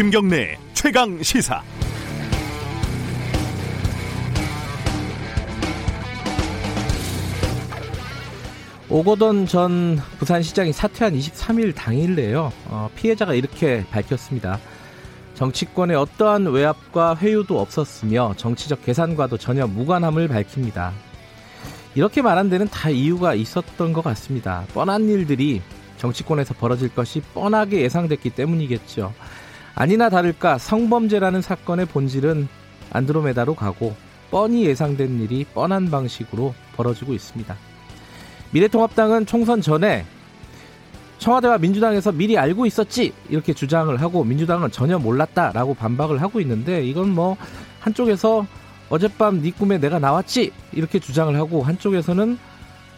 김경래 최강 시사. 오거돈 전 부산시장이 사퇴한 23일 당일내요. 어, 피해자가 이렇게 밝혔습니다. 정치권에 어떠한 외압과 회유도 없었으며 정치적 계산과도 전혀 무관함을 밝힙니다. 이렇게 말한 데는 다 이유가 있었던 것 같습니다. 뻔한 일들이 정치권에서 벌어질 것이 뻔하게 예상됐기 때문이겠죠. 아니나 다를까 성범죄라는 사건의 본질은 안드로메다로 가고 뻔히 예상된 일이 뻔한 방식으로 벌어지고 있습니다. 미래통합당은 총선 전에 청와대와 민주당에서 미리 알고 있었지 이렇게 주장을 하고 민주당은 전혀 몰랐다라고 반박을 하고 있는데 이건 뭐 한쪽에서 어젯밤 네 꿈에 내가 나왔지 이렇게 주장을 하고 한쪽에서는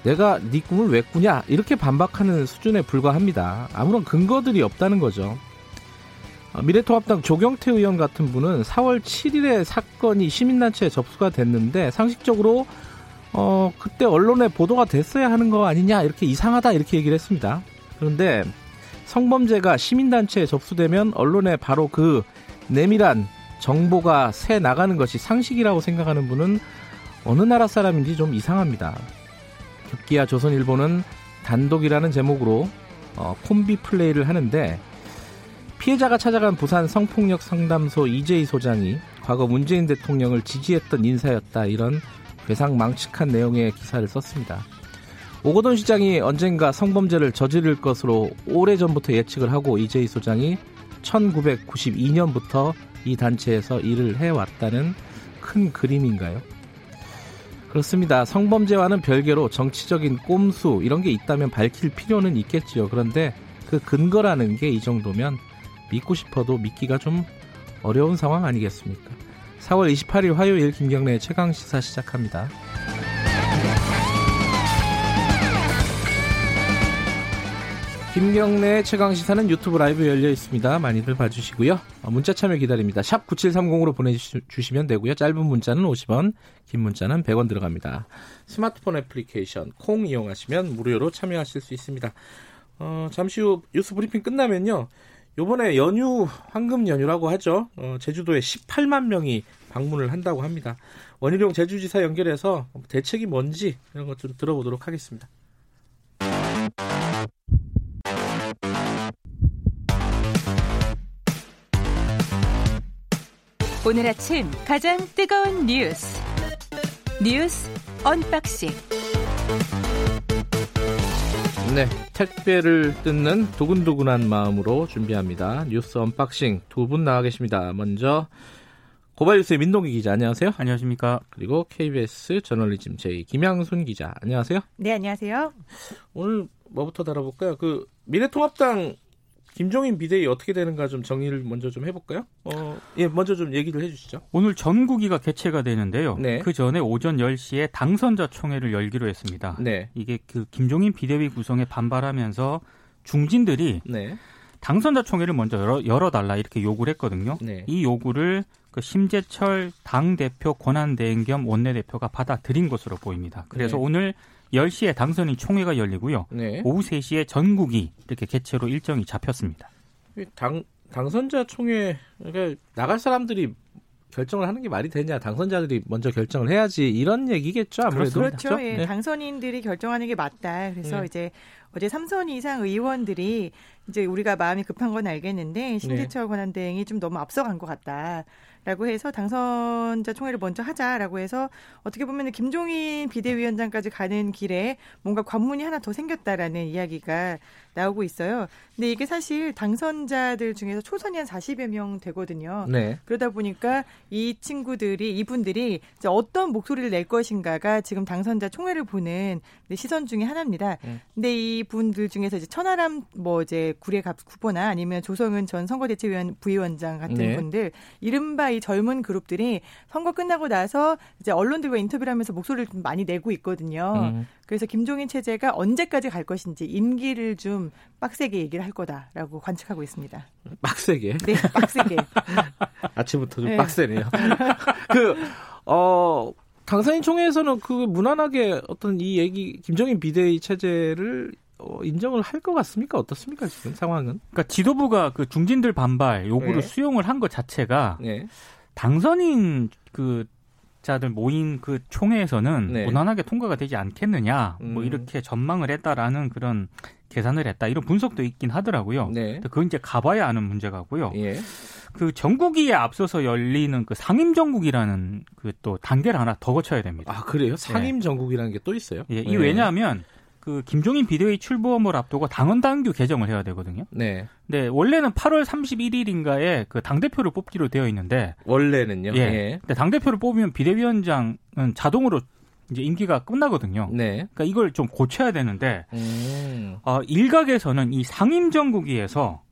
내가 네 꿈을 왜 꾸냐 이렇게 반박하는 수준에 불과합니다. 아무런 근거들이 없다는 거죠. 어, 미래통합당 조경태 의원 같은 분은 4월 7일에 사건이 시민단체에 접수가 됐는데 상식적으로 어 그때 언론에 보도가 됐어야 하는 거 아니냐 이렇게 이상하다 이렇게 얘기를 했습니다. 그런데 성범죄가 시민단체에 접수되면 언론에 바로 그 내밀한 정보가 새 나가는 것이 상식이라고 생각하는 분은 어느 나라 사람인지 좀 이상합니다. 급기야 조선일보는 단독이라는 제목으로 어, 콤비 플레이를 하는데 피해자가 찾아간 부산 성폭력 상담소 이재희 소장이 과거 문재인 대통령을 지지했던 인사였다 이런 괴상 망측한 내용의 기사를 썼습니다. 오거돈 시장이 언젠가 성범죄를 저지를 것으로 오래전부터 예측을 하고 이재희 소장이 1992년부터 이 단체에서 일을 해왔다는 큰 그림인가요? 그렇습니다. 성범죄와는 별개로 정치적인 꼼수 이런 게 있다면 밝힐 필요는 있겠지요. 그런데 그 근거라는 게 이 정도면 믿고 싶어도 믿기가 좀 어려운 상황 아니겠습니까? 4월 28일 화요일 김경래 최강 시사 시작합니다. 김경래 최강 시사는 유튜브 라이브 열려 있습니다. 많이들 봐주시고요. 어, 문자 참여 기다립니다. 샵 9730으로 보내주시면 되고요. 짧은 문자는 50원, 긴 문자는 100원 들어갑니다. 스마트폰 애플리케이션 콩 이용하시면 무료로 참여하실 수 있습니다. 어, 잠시 후 뉴스 브리핑 끝나면요. 요번에 연휴 황금 연휴라고 하죠. 어, 제주도에 18만 명이 방문을 한다고 합니다. 원희룡 제주지사 연결해서 대책이 뭔지 이런 것 좀 들어보도록 하겠습니다. 오늘 아침 가장 뜨거운 뉴스 뉴스 언박싱 네, 택배를 뜯는 두근두근한 마음으로 준비합니다. 뉴스 unboxing 두 분 나와 계십니다. 먼저 고발뉴스의 민동기 기자 안녕하세요. 안녕하십니까. 그리고 KBS 저널리즘 J 김양순 기자 안녕하세요. 네, 안녕하세요. 오늘 뭐부터 다뤄볼까요? 그 미래통합당 김종인 비대위 어떻게 되는가 좀 정리를 먼저 좀 해볼까요? 어, 예, 먼저 좀 얘기를 해주시죠. 오늘 전국위가 개최가 되는데요. 네. 그 전에 오전 10시에 당선자 총회를 열기로 했습니다. 네. 이게 그 김종인 비대위 구성에 반발하면서 중진들이 네. 당선자 총회를 먼저 열어, 열어달라 이렇게 요구를 했거든요. 네. 이 요구를 그 심재철 당 대표 권한대행 겸 원내대표가 받아들인 것으로 보입니다. 그래서 네. 오늘 10시에 당선인 총회가 열리고요. 네. 오후 3시에 전국이 이렇게 개최로 일정이 잡혔습니다. 당 당선자 총회 그러니까 나갈 사람들이 결정을 하는 게 말이 되냐? 당선자들이 먼저 결정을 해야지 이런 얘기겠죠 아무래도 그렇죠. 예, 네. 당선인들이 결정하는 게 맞다. 그래서 네. 이제 어제 3선 이상 의원들이 이제 우리가 마음이 급한 건 알겠는데 신재철 권한대행이 좀 너무 앞서간 것 같다. 라고 해서 당선자 총회를 먼저 하자라고 해서 어떻게 보면 김종인 비대위원장까지 가는 길에 뭔가 관문이 하나 더 생겼다라는 이야기가 나오고 있어요. 근데 이게 사실 당선자들 중에서 초선이 한 40여 명 되거든요. 네. 그러다 보니까 이 친구들이 이분들이 이제 어떤 목소리를 낼 것인가가 지금 당선자 총회를 보는 시선 중에 하나입니다. 음. 근데 이 분들 중에서 이제 천하람 뭐 이제 구례갑 후보나 아니면 조성은 전 선거대책위원 부위원장 같은 네. 분들 이른바 이 젊은 그룹들이 선거 끝나고 나서 이제 언론들과 인터뷰를 하면서 목소리를 좀 많이 내고 있거든요. 음. 그래서 김종인 체제가 언제까지 갈 것인지 임기를 좀 빡세게 얘기를 할 거다라고 관측하고 있습니다. 빡세게 네, 빡세게. 아침부터 좀 네. 빡세네요. 그어 당선인 총회에서는 그 무난하게 어떤 이 얘기 김정인 비대위 체제를 어, 인정을 할 것 같습니까? 어떻습니까 지금 상황은? 그러니까 지도부가 그 중진들 반발 요구를 네. 수용을 한 것 자체가 네. 당선인 그 자들 모인 그 총회에서는 네. 무난하게 통과가 되지 않겠느냐 뭐 음. 뭐 이렇게 전망을 했다라는 그런 계산을 했다 이런 분석도 있긴 하더라고요. 네. 그건 이제 가봐야 아는 문제가고요. 예. 그 전국위에 앞서서 열리는 그 상임 전국이라는 그 또 단계를 하나 더 거쳐야 됩니다. 아 그래요? 상임 전국이라는 게 또 있어요? 예, 이 네. 왜냐하면 그 김종인 비대위 출범을 앞두고 당헌 당규 개정을 해야 되거든요. 네. 네, 원래는 8월 31일인가에 그 당 대표를 뽑기로 되어 있는데 원래는요. 예. 예. 근데 당 대표를 뽑으면 비대위원장은 자동으로 이제 임기가 끝나거든요. 네. 그러니까 이걸 좀 고쳐야 되는데 음. 어, 일각에서는 이 상임 정국위에서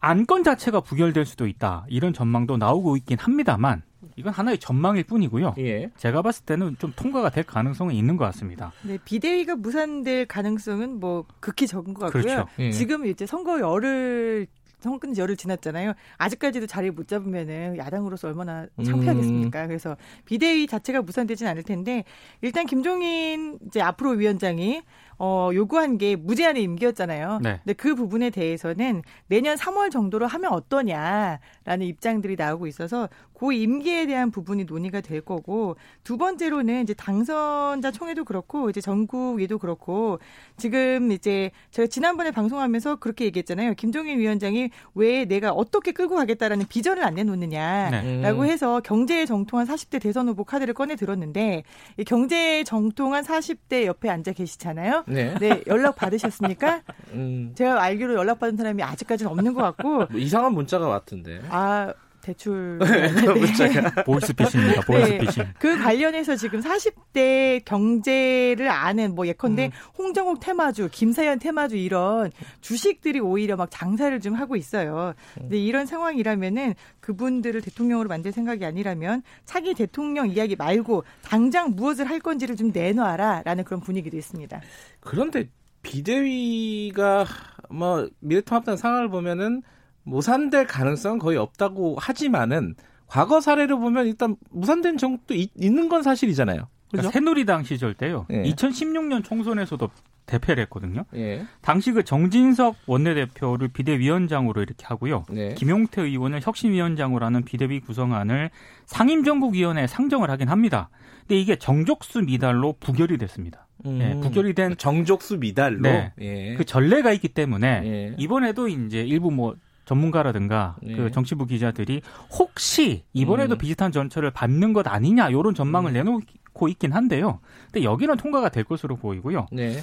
안건 자체가 부결될 수도 있다 이런 전망도 나오고 있긴 합니다만 이건 하나의 전망일 뿐이고요. 예. 제가 봤을 때는 좀 통과가 될 가능성은 있는 것 같습니다. 네, 비대위가 무산될 가능성은 뭐 극히 적은 것 같고요. 그렇죠. 예. 지금 이제 선거 열흘 선거지 열흘 지났잖아요. 아직까지도 자리 못 잡으면은 야당으로서 얼마나 창피하겠습니까? 음. 그래서 비대위 자체가 무산되진 않을 텐데 일단 김종인 이제 앞으로 위원장이 어, 요구한 게 무제한의 임기였잖아요. 네. 근데 그 부분에 대해서는 내년 3월 정도로 하면 어떠냐라는 입장들이 나오고 있어서 그 임기에 대한 부분이 논의가 될 거고 두 번째로는 이제 당선자 총회도 그렇고 이제 전국위도 그렇고 지금 이제 제가 지난번에 방송하면서 그렇게 얘기했잖아요. 김종인 위원장이 왜 내가 어떻게 끌고 가겠다라는 비전을 안 내놓느냐라고 네. 해서 경제에 정통한 40대 대선 후보 카드를 꺼내 들었는데 이 경제에 정통한 40대 옆에 앉아 계시잖아요. 네. 네 연락 받으셨습니까? 음. 제가 알기로 연락 받은 사람이 아직까지는 없는 것 같고 뭐 이상한 문자가 왔던데. 아 대출 네. 보이스피싱입니다. 보이스피싱. 네. 그 관련해서 지금 40대 경제를 아는 뭐 예컨대 음. 홍정욱 테마주, 김사연 테마주 이런 주식들이 오히려 막 장사를 좀 하고 있어요. 근데 이런 상황이라면은 그분들을 대통령으로 만들 생각이 아니라면 차기 대통령 이야기 말고 당장 무엇을 할 건지를 좀 내놔라라는 그런 분위기도 있습니다. 그런데 비대위가 뭐 미래통합당 상황을 보면은 무산될 가능성은 거의 없다고 하지만은 과거 사례를 보면 일단 무산된 정도 있는 건 사실이잖아요. 그러니까 새누리당 시절 때요. 예. 2016년 총선에서도 대패를 했거든요. 예. 당시 그 정진석 원내대표를 비대위원장으로 이렇게 하고요. 네. 김용태 의원을 혁신위원장으로 하는 비대위 구성안을 상임정국위원회에 상정을 하긴 합니다. 근데 이게 정족수 미달로 부결이 됐습니다. 음. 예, 부결이 된 정족수 미달로 네. 예. 그 전례가 있기 때문에 예. 이번에도 이제 일부 뭐 전문가라든가 네. 그 정치부 기자들이 혹시 이번에도 음. 비슷한 전철을 받는 것 아니냐 이런 전망을 음. 내놓고 있긴 한데요. 근데 여기는 통과가 될 것으로 보이고요. 네.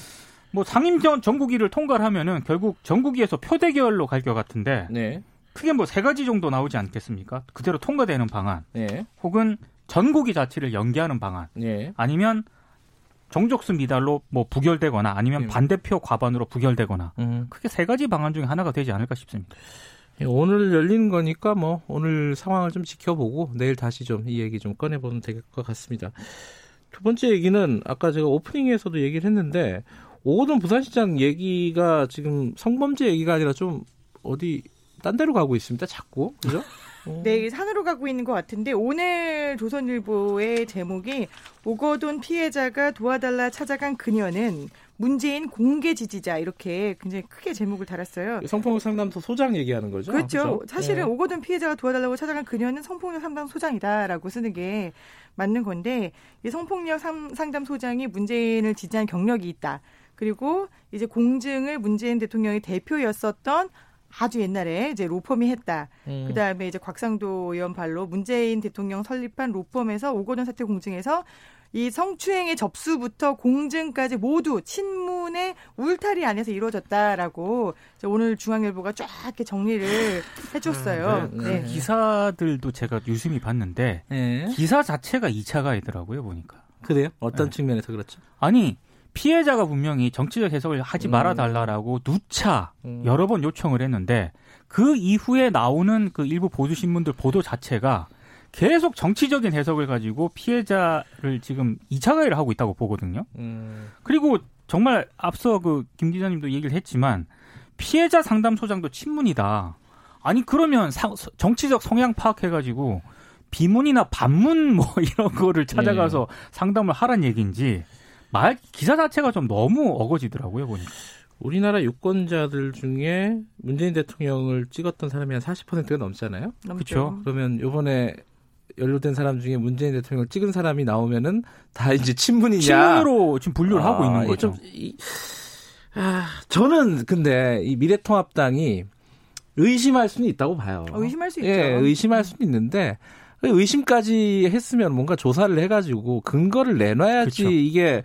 뭐 상임전 전국위를 통과를 하면은 결국 전국위에서 표대결로 갈 것 같은데 네. 크게 뭐 세 가지 정도 나오지 않겠습니까? 그대로 통과되는 방안, 네. 혹은 전국위 자체를 연기하는 방안, 네. 아니면 정적수 미달로 뭐 부결되거나 아니면 네. 반대표 과반으로 부결되거나 음. 크게 세 가지 방안 중에 하나가 되지 않을까 싶습니다. 예, 오늘 열리는 거니까 뭐 오늘 상황을 좀 지켜보고 내일 다시 좀 이 얘기 좀 꺼내보면 될 것 같습니다. 두 번째 얘기는 아까 제가 오프닝에서도 얘기를 했는데 오거돈 부산시장 얘기가 지금 성범죄 얘기가 아니라 좀 어디 딴 데로 가고 있습니다. 자꾸 그죠? 네, 산으로 가고 있는 것 같은데 오늘 조선일보의 제목이 오거돈 피해자가 도와달라 찾아간 그녀는 문재인 공개 지지자 이렇게 굉장히 크게 제목을 달았어요. 성폭력 상담소 소장 얘기하는 거죠? 그렇죠. 그렇죠? 사실은 네. 오거돈 피해자가 도와달라고 찾아간 그녀는 성폭력 상담 소장이다라고 쓰는 게 맞는 건데 이 성폭력 상담 소장이 문재인을 지지한 경력이 있다. 그리고 이제 공증을 문재인 대통령의 대표였었던 아주 옛날에 이제 로펌이 했다. 음. 그 다음에 이제 곽상도 의원 발로 문재인 대통령 설립한 로펌에서 오거돈 사태 공증에서 이 성추행의 접수부터 공증까지 모두 친문의 울타리 안에서 이루어졌다라고 오늘 중앙일보가 쫙 이렇게 정리를 해줬어요. 아, 네. 네. 그 기사들도 제가 유심히 봤는데 네. 기사 자체가 2차 가이더라고요 보니까. 그래요? 어떤 네. 측면에서 그렇죠? 아니 피해자가 분명히 정치적 해석을 하지 음. 말아달라라고 누차 음. 여러 번 요청을 했는데 그 이후에 나오는 그 일부 보수 신문들 보도 자체가 계속 정치적인 해석을 가지고 피해자를 지금 2차 가해를 하고 있다고 보거든요. 음. 그리고 정말 앞서 그 김 기자님도 얘기를 했지만 피해자 상담소장도 친문이다. 아니 그러면 사, 정치적 성향 파악해가지고 비문이나 반문 뭐 이런 거를 찾아가서 네. 상담을 하란 얘기인지 말 기사 자체가 좀 너무 어거지더라고요 보니까. 우리나라 유권자들 중에 문재인 대통령을 찍었던 사람이 한 40%가 넘잖아요. 그렇죠. 그러면 요번에 연루된 사람 중에 문재인 대통령을 찍은 사람이 나오면은 다 이제 친문이냐? 친문으로 지금 분류를 아, 하고 있는 거죠. 좀, 이, 아, 저는 근데 이 미래통합당이 의심할 수는 있다고 봐요. 어, 의심할 수 있죠. 예, 의심할 수는 있는데 의심까지 했으면 뭔가 조사를 해가지고 근거를 내놔야지 그렇죠. 이게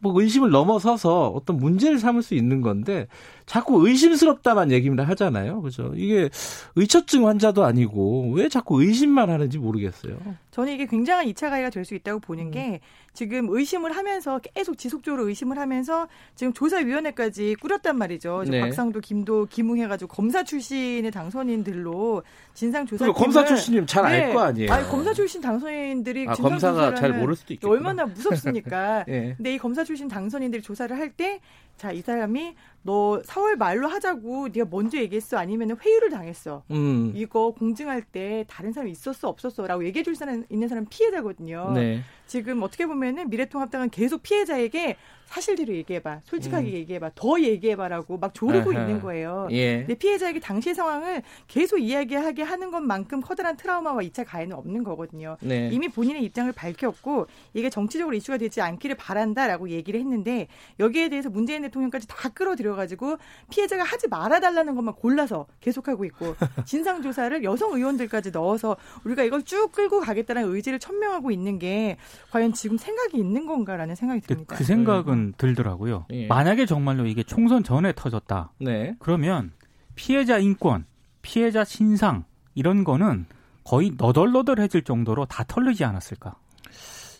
뭐 의심을 넘어서서 어떤 문제를 삼을 수 있는 건데 자꾸 의심스럽다만 얘기를 하잖아요. 그죠? 이게 의처증 환자도 아니고 왜 자꾸 의심만 하는지 모르겠어요. 저는 이게 굉장한 2차 가해가 될 수 있다고 보는 음. 게 지금 의심을 하면서 계속 지속적으로 의심을 하면서 지금 조사위원회까지 꾸렸단 말이죠. 네. 박상도, 김도, 김웅 해가지고 검사 출신의 당선인들로 진상조사. 검사 출신님 잘 알거 네. 아니에요. 아니, 검사 출신 당선인들이 아, 검사가 잘 모를 수도 있겠 얼마나 무섭습니까? 네. 근데 이 검사 출신 당선인들이 조사를 할때 자, 이 사람이 너 4월 말로 하자고 네가 먼저 얘기했어 아니면 회유를 당했어. 음. 이거 공증할 때 다른 사람이 있었어 없었어라고 얘기해 줄 사람 있는 사람 피해자거든요. 네. 지금 어떻게 보면은 미래통합당은 계속 피해자에게 사실대로 얘기해봐, 솔직하게 음. 얘기해봐, 더 얘기해봐라고 막 조르고 아하. 있는 거예요. 예. 근데 피해자에게 당시 상황을 계속 이야기하게 하는 것만큼 커다란 트라우마와 2차 가해는 없는 거거든요. 네. 이미 본인의 입장을 밝혔고 이게 정치적으로 이슈가 되지 않기를 바란다라고 얘기를 했는데 여기에 대해서 문재인 대통령까지 다 끌어들여가지고 피해자가 하지 말아달라는 것만 골라서 계속하고 있고 진상 조사를 여성 의원들까지 넣어서 우리가 이걸 쭉 끌고 가겠다는 의지를 천명하고 있는 게 과연 지금 생각이 있는 건가라는 생각이 듭니다. 그 생각은 들더라고요. 예. 만약에 정말로 이게 총선 전에 터졌다. 네. 그러면 피해자 인권, 피해자 신상 이런 거는 거의 너덜너덜해질 정도로 다 털리지 않았을까?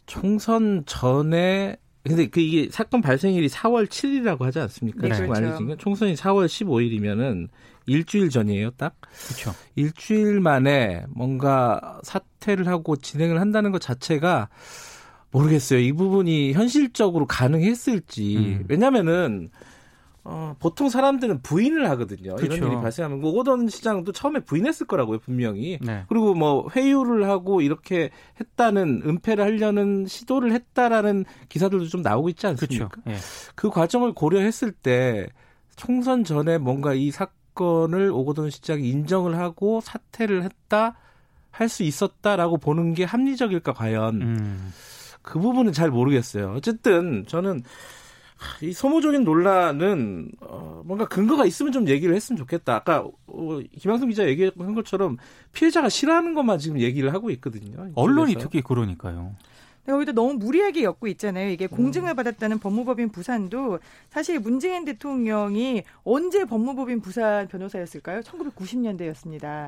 총선 전에 근데 그 이게 사건 발생일이 4월 7일이라고 하지 않습니까? 네, 지금 그렇죠. 알려진 건 총선이 4월 15일이면은 일주일 전이에요, 딱. 그렇죠. 일주일 만에 뭔가 사퇴를 하고 진행을 한다는 것 자체가 모르겠어요. 이 부분이 현실적으로 가능했을지. 음. 왜냐면은 어, 보통 사람들은 부인을 하거든요. 그쵸. 이런 일이 발생하면 뭐 오거돈 시장도 처음에 부인했을 거라고요, 분명히. 네. 그리고 뭐 회유를 하고 이렇게 했다는 은폐를 하려는 시도를 했다라는 기사들도 좀 나오고 있지 않습니까? 예. 그 과정을 고려했을 때 총선 전에 뭔가 이 사건을 오거돈 시장이 인정을 하고 사퇴를 했다 할 수 있었다라고 보는 게 합리적일까 과연. 음. 그 부분은 잘 모르겠어요. 어쨌든 저는 이 소모적인 논란은 어, 뭔가 근거가 있으면 좀 얘기를 했으면 좋겠다. 아까 어, 김양성 기자 얘기한 것처럼 피해자가 싫어하는 것만 지금 얘기를 하고 있거든요. 언론이 특히 그러니까요. 여기도 너무 무리하게 엮고 있잖아요. 이게 음. 공증을 받았다는 법무법인 부산도 사실 문재인 대통령이 언제 법무법인 부산 변호사였을까요? 1990년대였습니다.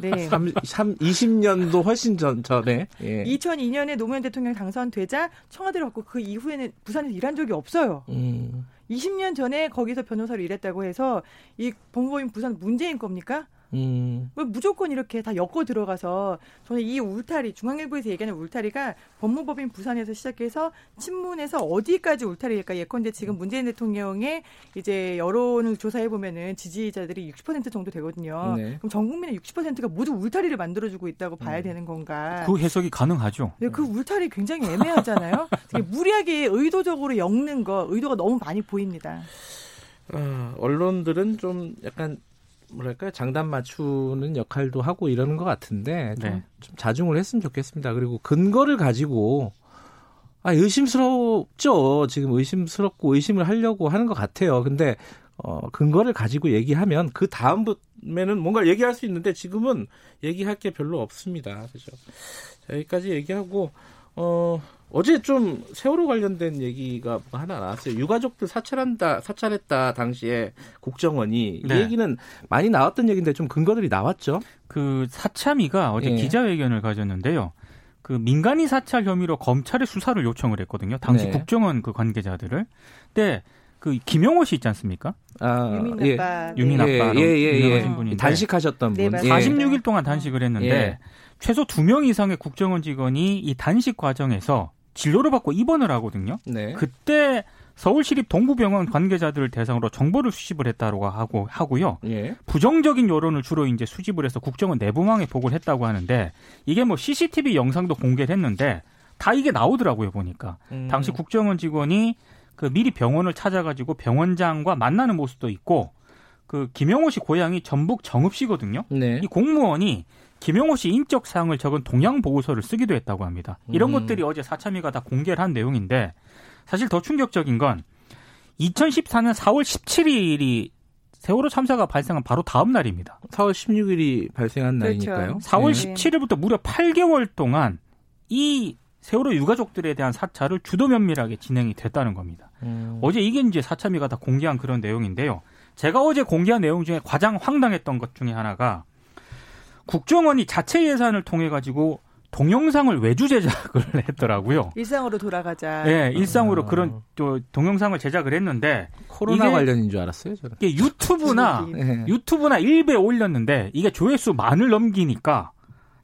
네. 3, 3, 20년도 훨씬 전, 전에. 예. 2002년에 노무현 대통령 당선되자 청와대를 갖고 그 이후에는 부산에서 일한 적이 없어요. 음. 20년 전에 거기서 변호사로 일했다고 해서 이 법무법인 부산 문재인 겁니까? 음. 뭐 무조건 이렇게 다 엮어 들어가서 저는 이 울타리 중앙일보에서 얘기하는 울타리가 법무법인 부산에서 시작해서 친문에서 어디까지 울타리일까 예컨대 지금 문재인 대통령의 이제 여론을 조사해 보면은 지지자들이 60% 정도 되거든요. 네. 그럼 전 국민의 60%가 모두 울타리를 만들어주고 있다고 봐야 음. 되는 건가? 그 해석이 가능하죠. 네, 그 울타리 굉장히 애매하잖아요. 무리하게 의도적으로 엮는 거 의도가 너무 많이 보입니다. 어, 언론들은 좀 약간 뭐랄까 장단 맞추는 역할도 하고 이러는 것 같은데 좀, 네. 좀 자중을 했으면 좋겠습니다. 그리고 근거를 가지고 아 의심스럽죠. 지금 의심스럽고 의심을 하려고 하는 것 같아요. 근데 어 근거를 가지고 얘기하면 그 다음부터는 뭔가 얘기할 수 있는데 지금은 얘기할 게 별로 없습니다. 그죠? 여기까지 얘기하고 어 어제 좀 세월호 관련된 얘기가 하나 나왔어요. 유가족들 사찰한다, 사찰했다 당시에 국정원이 네. 이 얘기는 많이 나왔던 얘기인데 좀 근거들이 나왔죠. 그 사참위가 어제 예. 기자회견을 가졌는데요. 그 민간인 사찰 혐의로 검찰에 수사를 요청을 했거든요. 당시 네. 국정원 그 관계자들을. 근데 그 김용호 씨 있지 않습니까? 아, 유민 예. 아빠. 유민 아빠. 예, 예, 예, 예. 분인데 단식하셨던 분. 네, 46일 동안 단식을 했는데 예. 최소 2명 이상의 국정원 직원이 이 단식 과정에서 진료를 받고 입원을 하거든요. 네. 그때 서울시립 동부병원 관계자들을 대상으로 정보를 수집을 했다고 하고 하고요. 예. 부정적인 여론을 주로 이제 수집을 해서 국정원 내부망에 보고를 했다고 하는데 이게 뭐 CCTV 영상도 공개를 했는데 다 이게 나오더라고요 보니까 음. 당시 국정원 직원이 그 미리 병원을 찾아가지고 병원장과 만나는 모습도 있고 그 김영호 씨 고향이 전북 정읍시거든요. 네. 이 공무원이 김영호 씨 인적 사항을 적은 동양 보고서를 쓰기도 했다고 합니다. 이런 음. 것들이 어제 사참위가 다 공개를 한 내용인데 사실 더 충격적인 건 2014년 4월 17일이 세월호 참사가 발생한 바로 다음 날입니다. 4월 16일이 발생한 그렇죠. 날이니까요. 4월 네. 17일부터 무려 8개월 동안 이 세월호 유가족들에 대한 사찰을 주도 면밀하게 진행이 됐다는 겁니다. 음. 어제 이게 이제 사참위가 다 공개한 그런 내용인데요. 제가 어제 공개한 내용 중에 가장 황당했던 것 중에 하나가 국정원이 자체 예산을 통해 가지고 동영상을 외주 제작을 했더라고요. 일상으로 돌아가자. 네, 일상으로 아. 그런 또 동영상을 제작을 했는데 코로나 관련인 줄 알았어요. 저는. 이게 유튜브나 네. 유튜브나 일베 올렸는데 이게 조회수 만을 넘기니까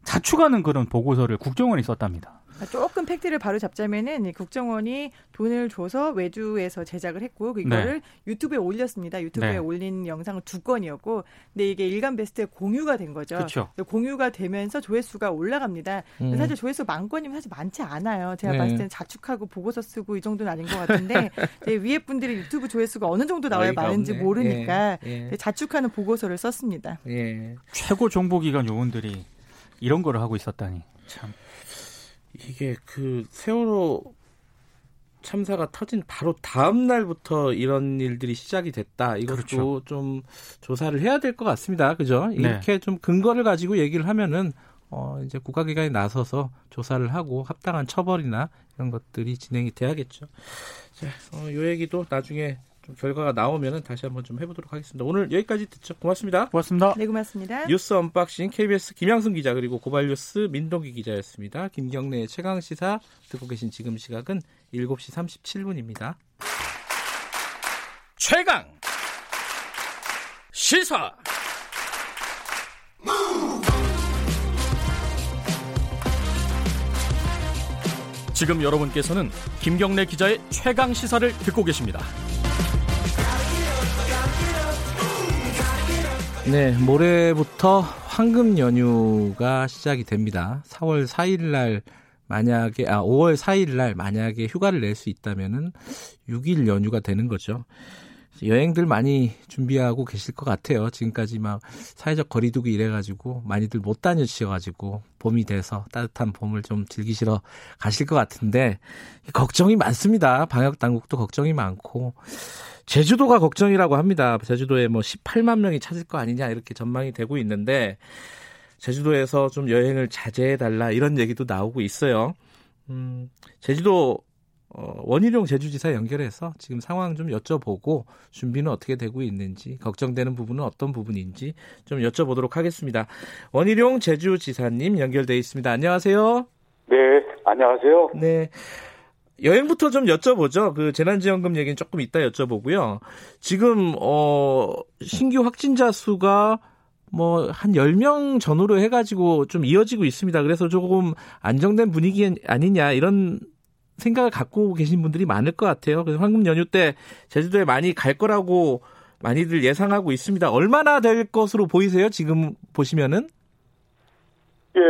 자축하는 그런 보고서를 국정원이 썼답니다. 조금 팩트를 바로 잡자면은 국정원이 돈을 줘서 외주에서 제작을 했고 이거를 네. 유튜브에 올렸습니다. 유튜브에 네. 올린 영상은 두 건이었고 근데 이게 일간 베스트에 공유가 된 거죠. 그쵸. 공유가 되면서 조회수가 올라갑니다. 음. 사실 조회수 만 건이면 사실 많지 않아요. 제가 네. 봤을 때는 자축하고 보고서 쓰고 이 정도는 아닌 것 같은데 위에 분들이 유튜브 조회수가 어느 정도 나와야 많은지 없네. 모르니까 예. 예. 자축하는 보고서를 썼습니다. 예. 최고 정보기관 요원들이 이런 거를 하고 있었다니 참. 이게 그 세월호 참사가 터진 바로 다음 날부터 이런 일들이 시작이 됐다. 이것도 그렇죠. 좀 조사를 해야 될 것 같습니다. 그죠? 네. 이렇게 좀 근거를 가지고 얘기를 하면은 어 이제 국가기관이 나서서 조사를 하고 합당한 처벌이나 이런 것들이 진행이 돼야겠죠. 자, 어, 요 얘기도 나중에 좀 결과가 나오면 다시 한번 좀 해보도록 하겠습니다. 오늘 여기까지 듣죠. 고맙습니다. 고맙습니다. 네, 고맙습니다. 뉴스 언박싱 KBS 김양순 기자 그리고 고발뉴스 민동기 기자였습니다. 김경래 최강 시사 듣고 계신 지금 시각은 7시 37분입니다. 최강 시사 지금 여러분께서는 김경래 기자의 최강 시사를 듣고 계십니다. 네, 모레부터 황금 연휴가 시작이 됩니다. 4월 4일 날 만약에 아 5월 4일 날 만약에 휴가를 낼 수 있다면은 6일 연휴가 되는 거죠. 여행들 많이 준비하고 계실 것 같아요. 지금까지 막 사회적 거리두기 이래가지고 많이들 못 다녀주셔가지고 봄이 돼서 따뜻한 봄을 좀 즐기시러 가실 것 같은데 걱정이 많습니다. 방역 당국도 걱정이 많고 제주도가 걱정이라고 합니다. 제주도에 뭐 18만 명이 찾을 거 아니냐 이렇게 전망이 되고 있는데 제주도에서 좀 여행을 자제해 달라 이런 얘기도 나오고 있어요. 음, 제주도 어, 원희룡 제주지사 연결해서 지금 상황 좀 여쭤보고 준비는 어떻게 되고 있는지 걱정되는 부분은 어떤 부분인지 좀 여쭤보도록 하겠습니다. 원희룡 제주지사님 연결돼 있습니다. 안녕하세요. 네, 안녕하세요. 네. 여행부터 좀 여쭤보죠. 그 재난지원금 얘기는 조금 이따 여쭤보고요. 지금 어 신규 확진자 수가 뭐 한 10명 전후로 해 가지고 좀 이어지고 있습니다. 그래서 조금 안정된 분위기 아니냐 이런 생각을 갖고 계신 분들이 많을 것 같아요. 그래서 황금 연휴 때 제주도에 많이 갈 거라고 많이들 예상하고 있습니다. 얼마나 될 것으로 보이세요? 지금 보시면은? 예,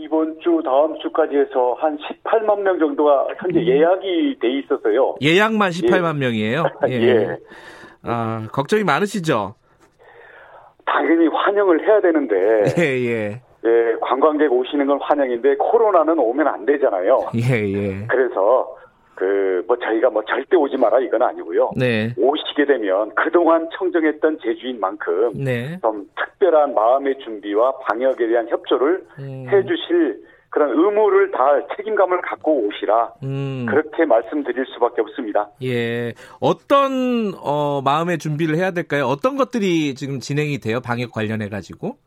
이번 주 다음 주까지 해서 한 18만 명 정도가 현재 음. 예약이 돼 있었어요. 예약만 18만 예. 명이에요. 예. 예. 아 걱정이 많으시죠? 당연히 환영을 해야 되는데. 예 예. 예, 관광객 오시는 건 환영인데 코로나는 오면 안 되잖아요. 예 예. 그래서 그 뭐 저희가 뭐 절대 오지 마라 이건 아니고요. 네. 오시게 되면 그동안 청정했던 제주인 만큼 네. 좀 특별한 마음의 준비와 방역에 대한 협조를 음. 해주실 그런 의무를 다할 책임감을 갖고 오시라 음. 그렇게 말씀드릴 수밖에 없습니다. 예, 어떤 어, 마음의 준비를 해야 될까요? 어떤 것들이 지금 진행이 돼요? 방역 관련해 가지고?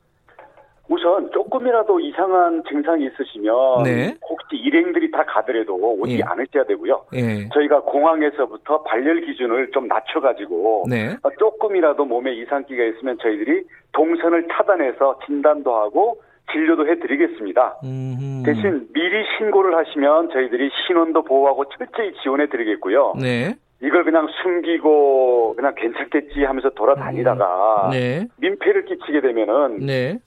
우선 조금이라도 이상한 증상이 있으시면 네. 혹시 일행들이 다 가더라도 오지 예. 않으셔야 되고요. 예. 저희가 공항에서부터 발열 기준을 좀 낮춰가지고 네. 조금이라도 몸에 이상기가 있으면 저희들이 동선을 차단해서 진단도 하고 진료도 해드리겠습니다. 음흠. 대신 미리 신고를 하시면 저희들이 신원도 보호하고 철저히 지원해드리겠고요. 네. 이걸 그냥 숨기고 그냥 괜찮겠지 하면서 돌아다니다가 음. 네. 민폐를 끼치게 되면은 네.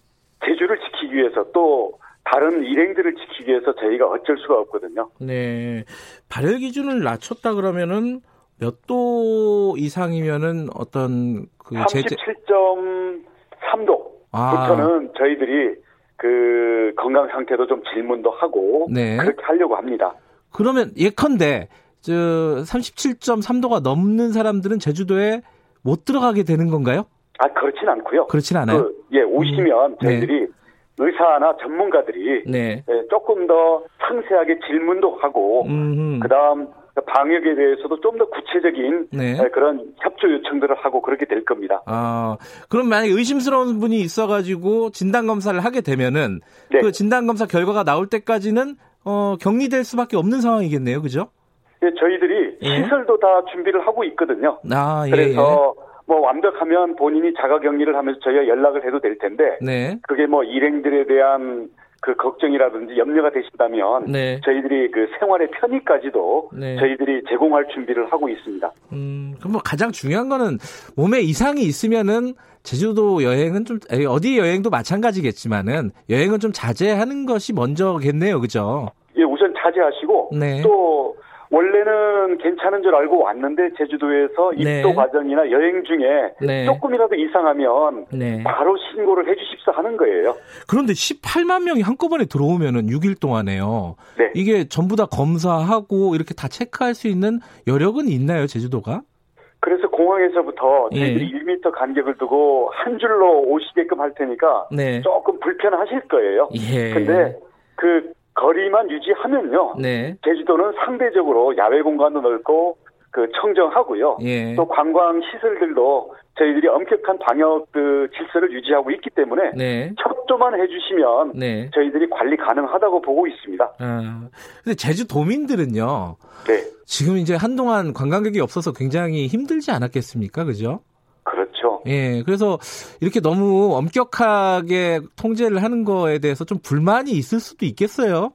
제주를 지키기 위해서 또 다른 일행들을 지키기 위해서 저희가 어쩔 수가 없거든요. 네. 발열 기준을 낮췄다 그러면은 몇 도 이상이면은 어떤 그 37.3도 부터는 아. 저희들이 그 건강 상태도 좀 질문도 하고 네. 그렇게 하려고 합니다. 그러면 예컨대 저 37.3도가 넘는 사람들은 제주도에 못 들어가게 되는 건가요? 아 그렇진 않고요. 그렇진 않아요. 그, 예 오시면 음. 저희들이 네. 의사나 전문가들이 네. 예, 조금 더 상세하게 질문도 하고 그다음 방역에 대해서도 좀 더 구체적인 네. 예, 그런 협조 요청들을 하고 그렇게 될 겁니다. 아, 그럼 만약에 의심스러운 분이 있어가지고 진단 검사를 하게 되면은 네. 그 진단 검사 결과가 나올 때까지는 어, 격리될 수밖에 없는 상황이겠네요, 그죠? 예, 저희들이 예? 시설도 다 준비를 하고 있거든요. 아, 예, 그래서 예. 뭐 완벽하면 본인이 자가 격리를 하면서 저희가 연락을 해도 될 텐데 네. 그게 뭐 일행들에 대한 그 걱정이라든지 염려가 되신다면 네. 저희들이 그 생활의 편의까지도 네. 저희들이 제공할 준비를 하고 있습니다. 음, 그럼 뭐 가장 중요한 거는 몸에 이상이 있으면은 제주도 여행은 좀 어디 여행도 마찬가지겠지만은 여행은 좀 자제하는 것이 먼저겠네요, 그죠? 예, 우선 자제하시고 네. 또 원래는 괜찮은 줄 알고 왔는데 제주도에서 네. 입도 과정이나 여행 중에 네. 조금이라도 이상하면 네. 바로 신고를 해주십사 하는 거예요. 그런데 18만 명이 한꺼번에 들어오면은 6일 동안에요. 네. 이게 전부 다 검사하고 이렇게 다 체크할 수 있는 여력은 있나요, 제주도가? 그래서 공항에서부터 예. 저희들이 예. 1m 간격을 두고 한 줄로 오시게끔 할 테니까 네. 조금 불편하실 거예요. 예. 근데 그 거리만 유지하면요. 네. 제주도는 상대적으로 야외 공간도 넓고 그 청정하고요. 예. 또 관광 시설들도 저희들이 엄격한 방역 그 질서를 유지하고 있기 때문에 네. 협조만 해주시면 네. 저희들이 관리 가능하다고 보고 있습니다. 아, 근데 제주도민들은요. 네. 지금 이제 한동안 관광객이 없어서 굉장히 힘들지 않았겠습니까, 그죠? 예, 그래서 이렇게 너무 엄격하게 통제를 하는 거에 대해서 좀 불만이 있을 수도 있겠어요.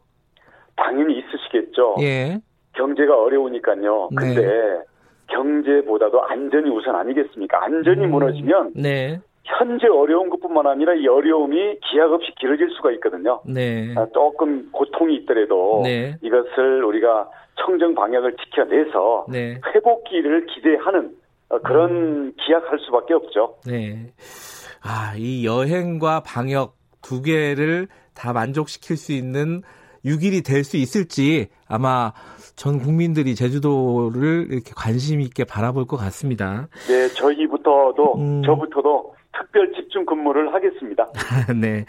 당연히 있으시겠죠. 예. 경제가 어려우니까요. 네. 근데 네. 경제보다도 안전이 우선 아니겠습니까? 안전이 음, 무너지면 네. 현재 어려운 것뿐만 아니라 이 어려움이 기약 없이 길어질 수가 있거든요. 네. 아, 조금 고통이 있더라도 네. 이것을 우리가 청정 방향을 지켜내서 네. 회복기를 기대하는 어, 그런 음. 기약할 수밖에 없죠. 네. 아, 이 여행과 방역 두 개를 다 만족시킬 수 있는 6일이 될 수 있을지 아마 전 국민들이 제주도를 이렇게 관심 있게 바라볼 것 같습니다. 네, 저희부터도 음. 저부터도 특별 집중 근무를 하겠습니다. 네.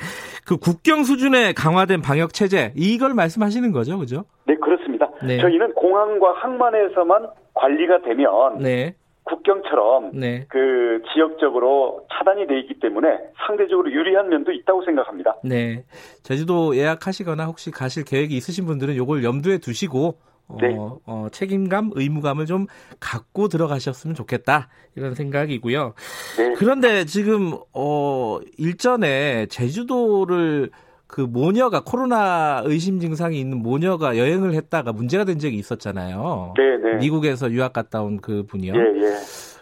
그 국경 수준의 강화된 방역 체제 이걸 말씀하시는 거죠, 그죠? 네, 그렇습니다. 네. 저희는 공항과 항만에서만 관리가 되면 네. 국경처럼 네. 그 지역적으로 차단이 돼 있기 때문에 상대적으로 유리한 면도 있다고 생각합니다. 네. 제주도 예약하시거나 혹시 가실 계획이 있으신 분들은 이걸 염두에 두시고 어, 네. 어, 책임감, 의무감을 좀 갖고 들어가셨으면 좋겠다 이런 생각이고요. 네. 그런데 지금 어, 일전에 제주도를 그 모녀가 코로나 의심 증상이 있는 모녀가 여행을 했다가 문제가 된 적이 있었잖아요. 네, 네. 미국에서 유학 갔다 온 그 분이요. 예, 예.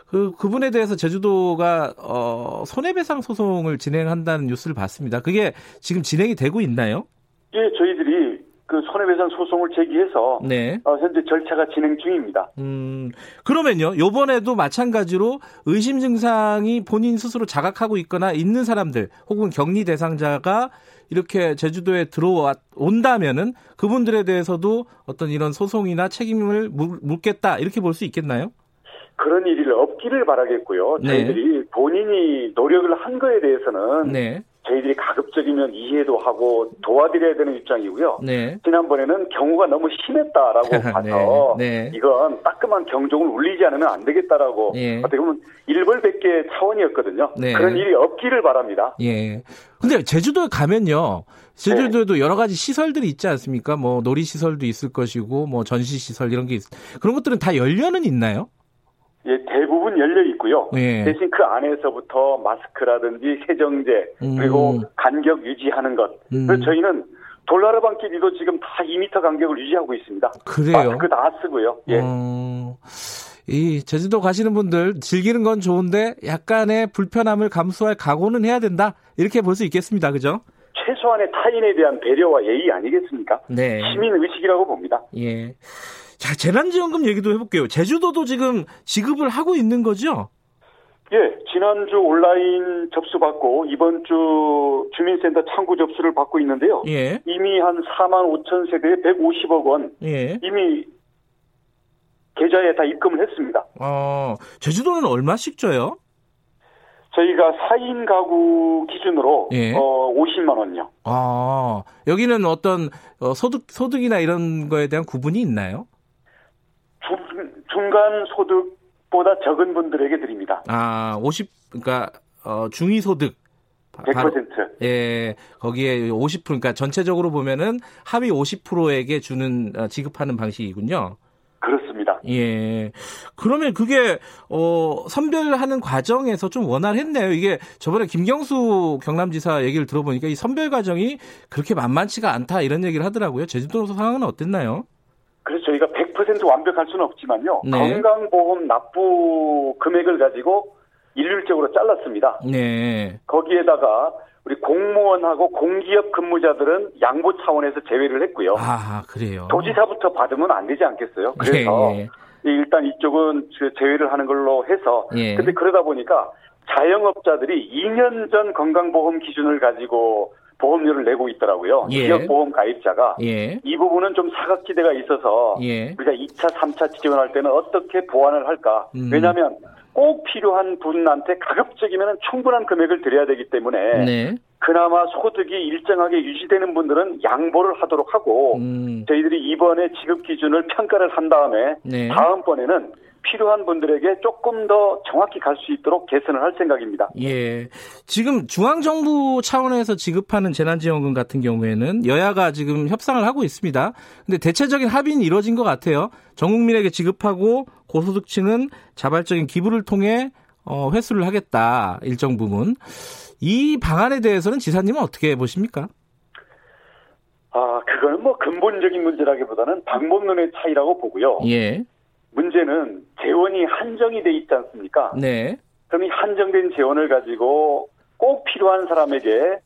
그 그분에 대해서 제주도가 어 손해배상 소송을 진행한다는 뉴스를 봤습니다. 그게 지금 진행이 되고 있나요? 예, 저희들이 그 손해배상 소송을 제기해서 네. 어, 현재 절차가 진행 중입니다. 음, 그러면요, 요번에도 마찬가지로 의심 증상이 본인 스스로 자각하고 있거나 있는 사람들 혹은 격리 대상자가 이렇게 제주도에 들어온다면은 그분들에 대해서도 어떤 이런 소송이나 책임을 묻겠다 이렇게 볼 수 있겠나요? 그런 일이 없기를 바라겠고요. 네. 저희들이 본인이 노력을 한 거에 대해서는 네. 저희들이 가급적이면 이해도 하고 도와드려야 되는 입장이고요. 네. 지난번에는 경우가 너무 심했다라고 봐서 네. 네. 이건 따끔한 경종을 울리지 않으면 안 되겠다라고 예. 어떻게 보면 일벌백계 차원이었거든요. 네. 그런 일이 없기를 바랍니다. 예. 근데 제주도에 가면요. 제주도에도 네. 여러 가지 시설들이 있지 않습니까? 뭐 놀이 시설도 있을 것이고 뭐 전시 시설 이런 게 있... 그런 것들은 다 열려는 있나요? 예, 대부분 열려 있고요. 예. 대신 그 안에서부터 마스크라든지 세정제 음. 그리고 간격 유지하는 것. 음. 그래서 저희는 돌나라방끼리도 지금 다 2m 간격을 유지하고 있습니다. 그래요? 마스크 다 쓰고요. 예. 어... 이 제주도 가시는 분들 즐기는 건 좋은데 약간의 불편함을 감수할 각오는 해야 된다. 이렇게 볼 수 있겠습니다. 그죠? 최소한의 타인에 대한 배려와 예의 아니겠습니까? 네. 시민 의식이라고 봅니다. 예. 자, 재난지원금 얘기도 해볼게요. 제주도도 지금 지급을 하고 있는 거죠? 예, 지난주 온라인 접수 받고 이번 주 주민센터 창구 접수를 받고 있는데요. 예. 이미 한 4만 5천 세대에 150억 원 예. 이미 계좌에 다 입금을 했습니다. 어, 제주도는 얼마씩 줘요? 저희가 4인 가구 기준으로 예. 어, 50만 원요. 아, 여기는 어떤 어, 소득 소득이나 이런 거에 대한 구분이 있나요? 중, 중간 소득 보다 적은 분들에게 드립니다. 아, 50, 그러니까, 어, 중위 소득. 100%. 바로, 예, 거기에 50%, 그러니까 전체적으로 보면은 하위 50%에게 주는, 어, 지급하는 방식이군요. 그렇습니다. 예. 그러면 그게, 어, 선별하는 과정에서 좀 원활했네요. 이게 저번에 김경수 경남지사 얘기를 들어보니까 이 선별 과정이 그렇게 만만치가 않다 이런 얘기를 하더라고요. 제주도 상황은 어땠나요? 그래서 저희가 100% 완벽할 수는 없지만요. 네. 건강보험 납부 금액을 가지고 일률적으로 잘랐습니다. 네. 거기에다가 우리 공무원하고 공기업 근무자들은 양보 차원에서 제외를 했고요. 아, 그래요. 도지사부터 받으면 안 되지 않겠어요? 그래서 네. 일단 이쪽은 제외를 하는 걸로 해서 예. 근데 그러다 보니까 자영업자들이 2년 전 건강보험 기준을 가지고 보험료를 내고 있더라고요. 예. 지역 보험 가입자가 예. 이 부분은 좀 사각지대가 있어서 예. 우리가 2차, 3차 지원할 때는 어떻게 보완을 할까? 음. 왜냐하면 꼭 필요한 분한테 가급적이면 충분한 금액을 드려야 되기 때문에 네. 그나마 소득이 일정하게 유지되는 분들은 양보를 하도록 하고 음. 저희들이 이번에 지급 기준을 평가를 한 다음에 네. 다음번에는 필요한 분들에게 조금 더 정확히 갈 수 있도록 개선을 할 생각입니다. 예. 지금 중앙정부 차원에서 지급하는 재난지원금 같은 경우에는 여야가 지금 협상을 하고 있습니다. 근데 대체적인 합의는 이루어진 것 같아요. 전 국민에게 지급하고 고소득층은 자발적인 기부를 통해 어, 회수를 하겠다. 일정 부분. 이 방안에 대해서는 지사님은 어떻게 보십니까? 아, 그거는 뭐 근본적인 문제라기보다는 방법론의 차이라고 보고요. 예. 문제는 재원이 한정이 돼 있지 않습니까? 네. 그럼 이 한정된 재원을 가지고 꼭 필요한 사람에게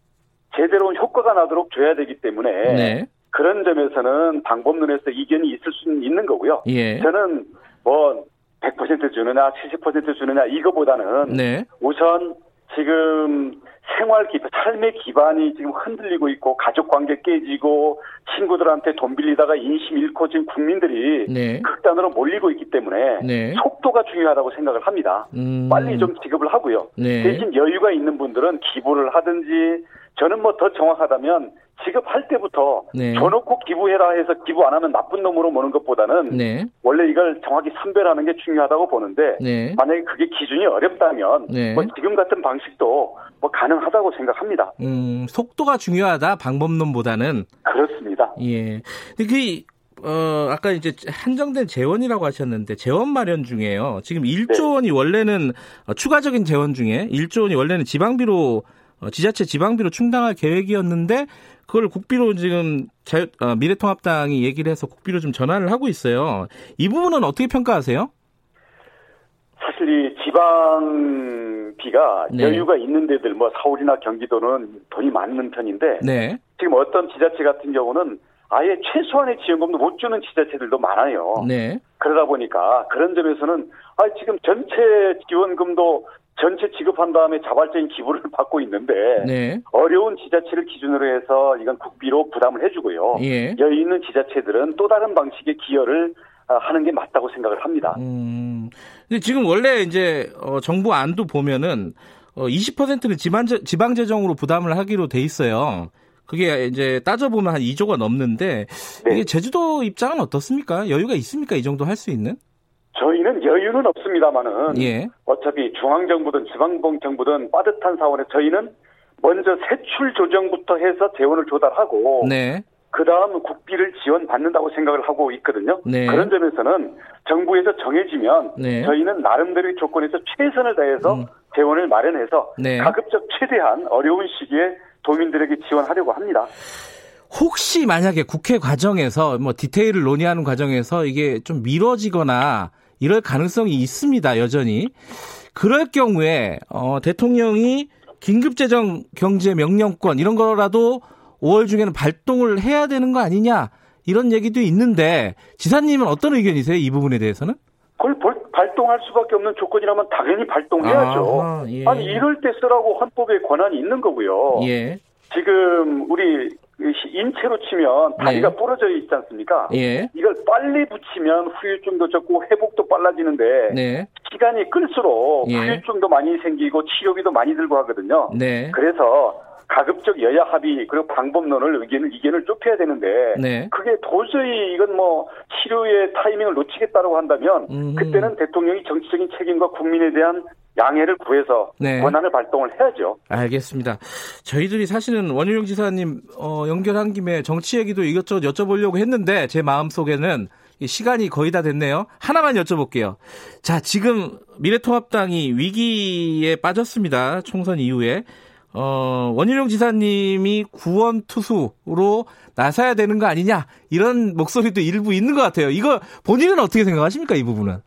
제대로 효과가 나도록 줘야 되기 때문에 네. 그런 점에서는 방법론에서 이견이 있을 수는 있는 거고요. 예. 저는 뭐 100% 주느냐, 70% 주느냐 이거보다는 네. 우선 지금 생활 기 삶의 기반이 지금 흔들리고 있고 가족 관계 깨지고 친구들한테 돈 빌리다가 인심 잃고 지금 국민들이 네. 극단으로 몰리고 있기 때문에 네. 속도가 중요하다고 생각을 합니다. 음. 빨리 좀 지급을 하고요. 네. 대신 여유가 있는 분들은 기부를 하든지 저는 뭐 더 정확하다면 지급할 때부터 네. 줘놓고 기부해라 해서 기부 안 하면 나쁜 놈으로 보는 것보다는 네. 원래 이걸 정확히 선별하는 게 중요하다고 보는데 네. 만약에 그게 기준이 어렵다면 네. 뭐 지금 같은 방식도 뭐 가능하다고 생각합니다. 음, 속도가 중요하다 방법론보다는 그렇습니다. 예. 그 어, 아까 이제 한정된 재원이라고 하셨는데 재원 마련 중에요. 지금 1조 원이 원래는 어, 추가적인 재원 중에 1조 원이 원래는 지방비로 어, 지자체 지방비로 충당할 계획이었는데 그걸 국비로 지금 자유, 어, 미래통합당이 얘기를 해서 국비로 좀 전환을 하고 있어요. 이 부분은 어떻게 평가하세요? 사실 이 지방 비가 네. 여유가 있는 데들 뭐 서울이나 경기도는 돈이 많은 편인데 네. 지금 어떤 지자체 같은 경우는 아예 최소한의 지원금도 못 주는 지자체들도 많아요. 네. 그러다 보니까 그런 점에서는 아 지금 전체 지원금도 전체 지급한 다음에 자발적인 기부를 받고 있는데 네. 어려운 지자체를 기준으로 해서 이건 국비로 부담을 해주고요. 예. 여유 있는 지자체들은 또 다른 방식의 기여를 아, 하는 게 맞다고 생각을 합니다. 음, 근데 지금 원래 이제 어, 정부 안도 보면은 어, 20%는 지방 지방 재정으로 부담을 하기로 돼 있어요. 그게 이제 따져보면 한 2조가 넘는데 네. 이게 제주도 입장은 어떻습니까? 여유가 있습니까? 이 정도 할 수 있는? 저희는 여유는 없습니다만은 예. 어차피 중앙정부든 지방정부든 빠듯한 사원에 저희는 먼저 세출 조정부터 해서 재원을 조달하고 네. 그 다음 국비를 지원받는다고 생각을 하고 있거든요. 네. 그런 점에서는 정부에서 정해지면 네. 저희는 나름대로의 조건에서 최선을 다해서 음. 재원을 마련해서 네. 가급적 최대한 어려운 시기에 도민들에게 지원하려고 합니다. 혹시 만약에 국회 과정에서 뭐 디테일을 논의하는 과정에서 이게 좀 미뤄지거나 이럴 가능성이 있습니다. 여전히. 그럴 경우에 어, 대통령이 긴급재정 경제 명령권 이런 거라도 5월 중에는 발동을 해야 되는 거 아니냐 이런 얘기도 있는데 지사님은 어떤 의견이세요? 이 부분에 대해서는? 그걸 발동할 수밖에 없는 조건이라면 당연히 발동해야죠. 아, 예. 아니 이럴 때 쓰라고 헌법에 권한이 있는 거고요. 예. 지금 우리 인체로 치면 다리가 네. 부러져 있지 않습니까? 예. 이걸 빨리 붙이면 후유증도 적고 회복도 빨라지는데 네. 시간이 끌수록 예. 후유증도 많이 생기고 치료비도 많이 들고 하거든요. 네. 그래서 가급적 여야 합의 그리고 방법론을 의견을 이견을 좁혀야 되는데 네. 그게 도저히 이건 뭐 치료의 타이밍을 놓치겠다고 한다면 음. 그때는 대통령이 정치적인 책임과 국민에 대한 양해를 구해서 네. 권한을 발동을 해야죠. 알겠습니다. 저희들이 사실은 원유영 지사님 어, 연결한 김에 정치 얘기도 이것저것 여쭤보려고 했는데 제 마음 속에는 시간이 거의 다 됐네요. 하나만 여쭤볼게요. 자, 지금 미래통합당이 위기에 빠졌습니다. 총선 이후에. 어, 원희룡 지사님이 구원 투수로 나서야 되는 거 아니냐 이런 목소리도 일부 있는 것 같아요. 이거 본인은 어떻게 생각하십니까 이 부분은?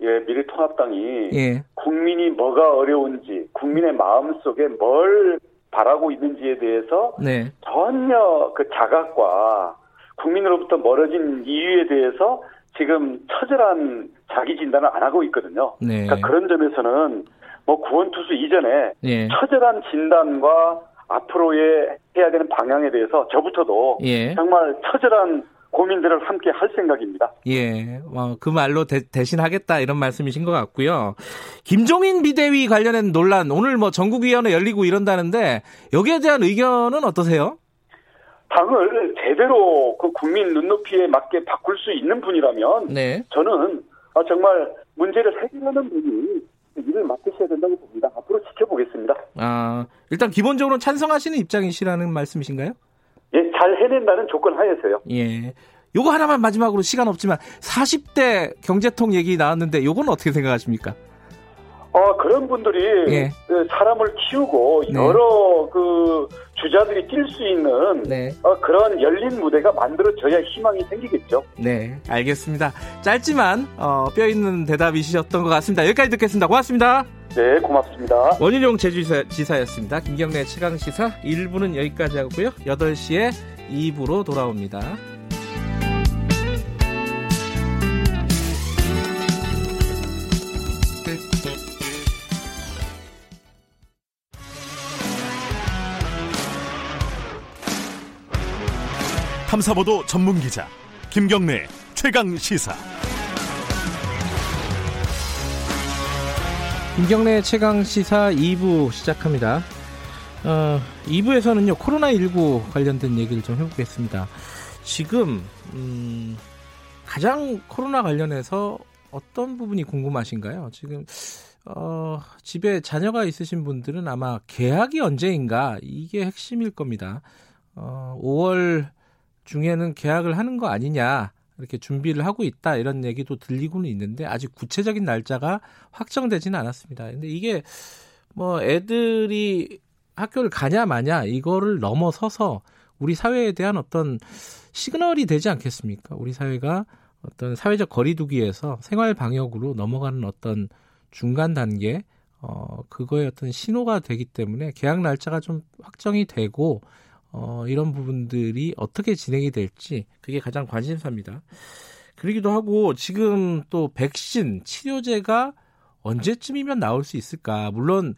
예, 미래통합당이 예. 국민이 뭐가 어려운지 국민의 마음 속에 뭘 바라고 있는지에 대해서 네. 전혀 그 자각과 국민으로부터 멀어진 이유에 대해서 지금 처절한 자기 진단을 안 하고 있거든요. 네. 그러니까 그런 점에서는 뭐 구원투수 이전에 예. 처절한 진단과 앞으로의 해야 되는 방향에 대해서 저부터도 예. 정말 처절한 고민들을 함께 할 생각입니다. 예, 어, 그 말로 대, 신하겠다 이런 말씀이신 것 같고요. 김종인 비대위 관련된 논란 오늘 뭐 전국위원회 열리고 이런다는데 여기에 대한 의견은 어떠세요? 당을 제대로 그 국민 눈높이에 맞게 바꿀 수 있는 분이라면 네. 저는 아, 정말 문제를 해결하는 분이 일을 맡으셔야 된다고 봅니다. 앞으로 지켜보겠습니다. 아, 일단 기본적으로 찬성하시는 입장이시라는 말씀이신가요? 예, 잘 해낸다는 조건 하에서요. 예. 요거 하나만 마지막으로 시간 없지만 40대 경제통 얘기 나왔는데 요건 어떻게 생각하십니까? 어, 그런 분들이 예. 그 사람을 키우고 네. 여러 그 주자들이 뛸 수 있는 네. 어, 그런 열린 무대가 만들어져야 희망이 생기겠죠. 네, 알겠습니다. 짧지만 어, 뼈 있는 대답이셨던 것 같습니다. 여기까지 듣겠습니다. 고맙습니다. 네, 고맙습니다. 원희룡 제주지사였습니다. 김경래 최강시사 1부는 여기까지 하고요. 8시에 2부로 돌아옵니다. 탐사보도 전문 기자 김경래 최강 시사. 김경래 최강 시사 2부 시작합니다. 어, 2부에서는요 코로나19 관련된 얘기를 좀 해보겠습니다. 지금 음, 가장 코로나 관련해서 어떤 부분이 궁금하신가요? 지금 어, 집에 자녀가 있으신 분들은 아마 계약이 언제인가 이게 핵심일 겁니다. 어, 5월 중에는 계약을 하는 거 아니냐 이렇게 준비를 하고 있다 이런 얘기도 들리고는 있는데 아직 구체적인 날짜가 확정되지는 않았습니다. 근데 이게 뭐 애들이 학교를 가냐 마냐 이거를 넘어서서 우리 사회에 대한 어떤 시그널이 되지 않겠습니까? 우리 사회가 어떤 사회적 거리두기에서 생활 방역으로 넘어가는 어떤 중간 단계 어 그거의 어떤 신호가 되기 때문에 계약 날짜가 좀 확정이 되고 어, 이런 부분들이 어떻게 진행이 될지 그게 가장 관심사입니다. 그러기도 하고 지금 또 백신 치료제가 언제쯤이면 나올 수 있을까? 물론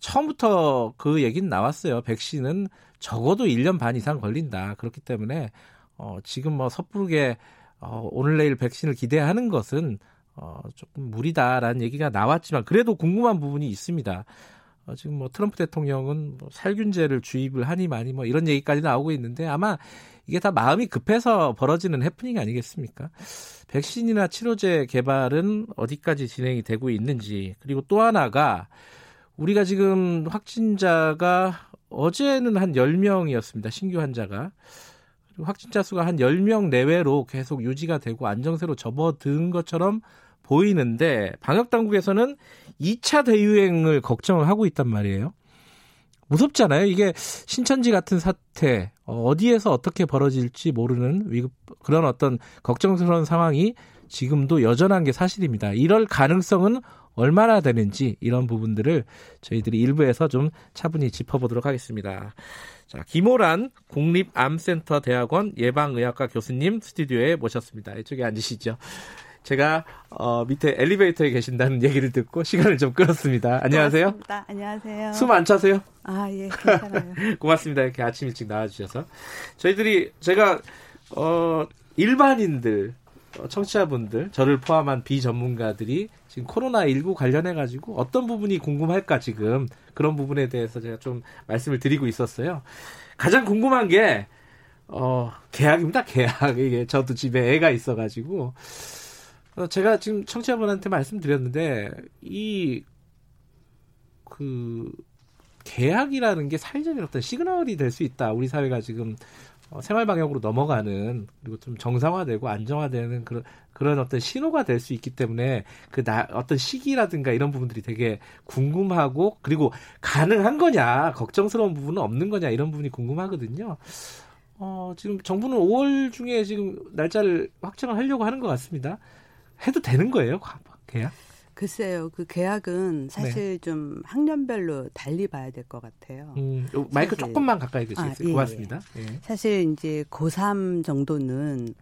처음부터 그 얘기는 나왔어요. 백신은 적어도 1년 반 이상 걸린다. 그렇기 때문에 어, 지금 뭐 섣부르게 어, 오늘 내일 백신을 기대하는 것은 어, 조금 무리다라는 얘기가 나왔지만 그래도 궁금한 부분이 있습니다. 어, 지금 뭐 트럼프 대통령은 뭐 살균제를 주입을 하니 많이 뭐 이런 얘기까지 나오고 있는데 아마 이게 다 마음이 급해서 벌어지는 해프닝 아니겠습니까? 백신이나 치료제 개발은 어디까지 진행이 되고 있는지 그리고 또 하나가 우리가 지금 확진자가 어제는 한 10명이었습니다. 신규 환자가. 그리고 확진자 수가 한 10명 내외로 계속 유지가 되고 안정세로 접어든 것처럼 보이는데 방역 당국에서는 2차 대유행을 걱정을 하고 있단 말이에요. 무섭잖아요. 이게 신천지 같은 사태 어디에서 어떻게 벌어질지 모르는 위급 그런 어떤 걱정스러운 상황이 지금도 여전한 게 사실입니다. 이럴 가능성은 얼마나 되는지 이런 부분들을 저희들이 일부에서 좀 차분히 짚어보도록 하겠습니다. 자, 김호란 국립암센터 대학원 예방의학과 교수님 스튜디오에 모셨습니다. 이쪽에 앉으시죠. 제가 어, 밑에 엘리베이터에 계신다는 얘기를 듣고 시간을 좀 끌었습니다. 안녕하세요. 고맙습니다. 안녕하세요. 숨 안 차세요? 아, 예, 괜찮아요. 고맙습니다. 이렇게 아침 일찍 나와주셔서. 저희들이 제가 어, 일반인들 어, 청취자분들, 저를 포함한 비전문가들이 지금 코로나19 관련해가지고 어떤 부분이 궁금할까 지금 그런 부분에 대해서 제가 좀 말씀을 드리고 있었어요. 가장 궁금한 게, 어, 계약입니다, 계약. 이게 저도 집에 애가 있어가지고. 어, 제가 지금 청취자분한테 말씀드렸는데, 이, 그, 계약이라는 게 사회적인 어떤 시그널이 될 수 있다. 우리 사회가 지금 어, 생활 방역으로 넘어가는 그리고 좀 정상화되고 안정화되는 그런 그런 어떤 신호가 될 수 있기 때문에 그 나, 어떤 시기라든가 이런 부분들이 되게 궁금하고 그리고 가능한 거냐 걱정스러운 부분은 없는 거냐 이런 부분이 궁금하거든요. 어, 지금 정부는 5월 중에 지금 날짜를 확정을 하려고 하는 것 같습니다. 해도 되는 거예요, 계약? 글쎄요, 그 계약은 사실 네. 좀 학년별로 달리 봐야 될 것 같아요. 음, 마이크 사실. 조금만 가까이 드시겠어요? 아, 예, 고맙습니다. 예. 사실 이제 고3 정도는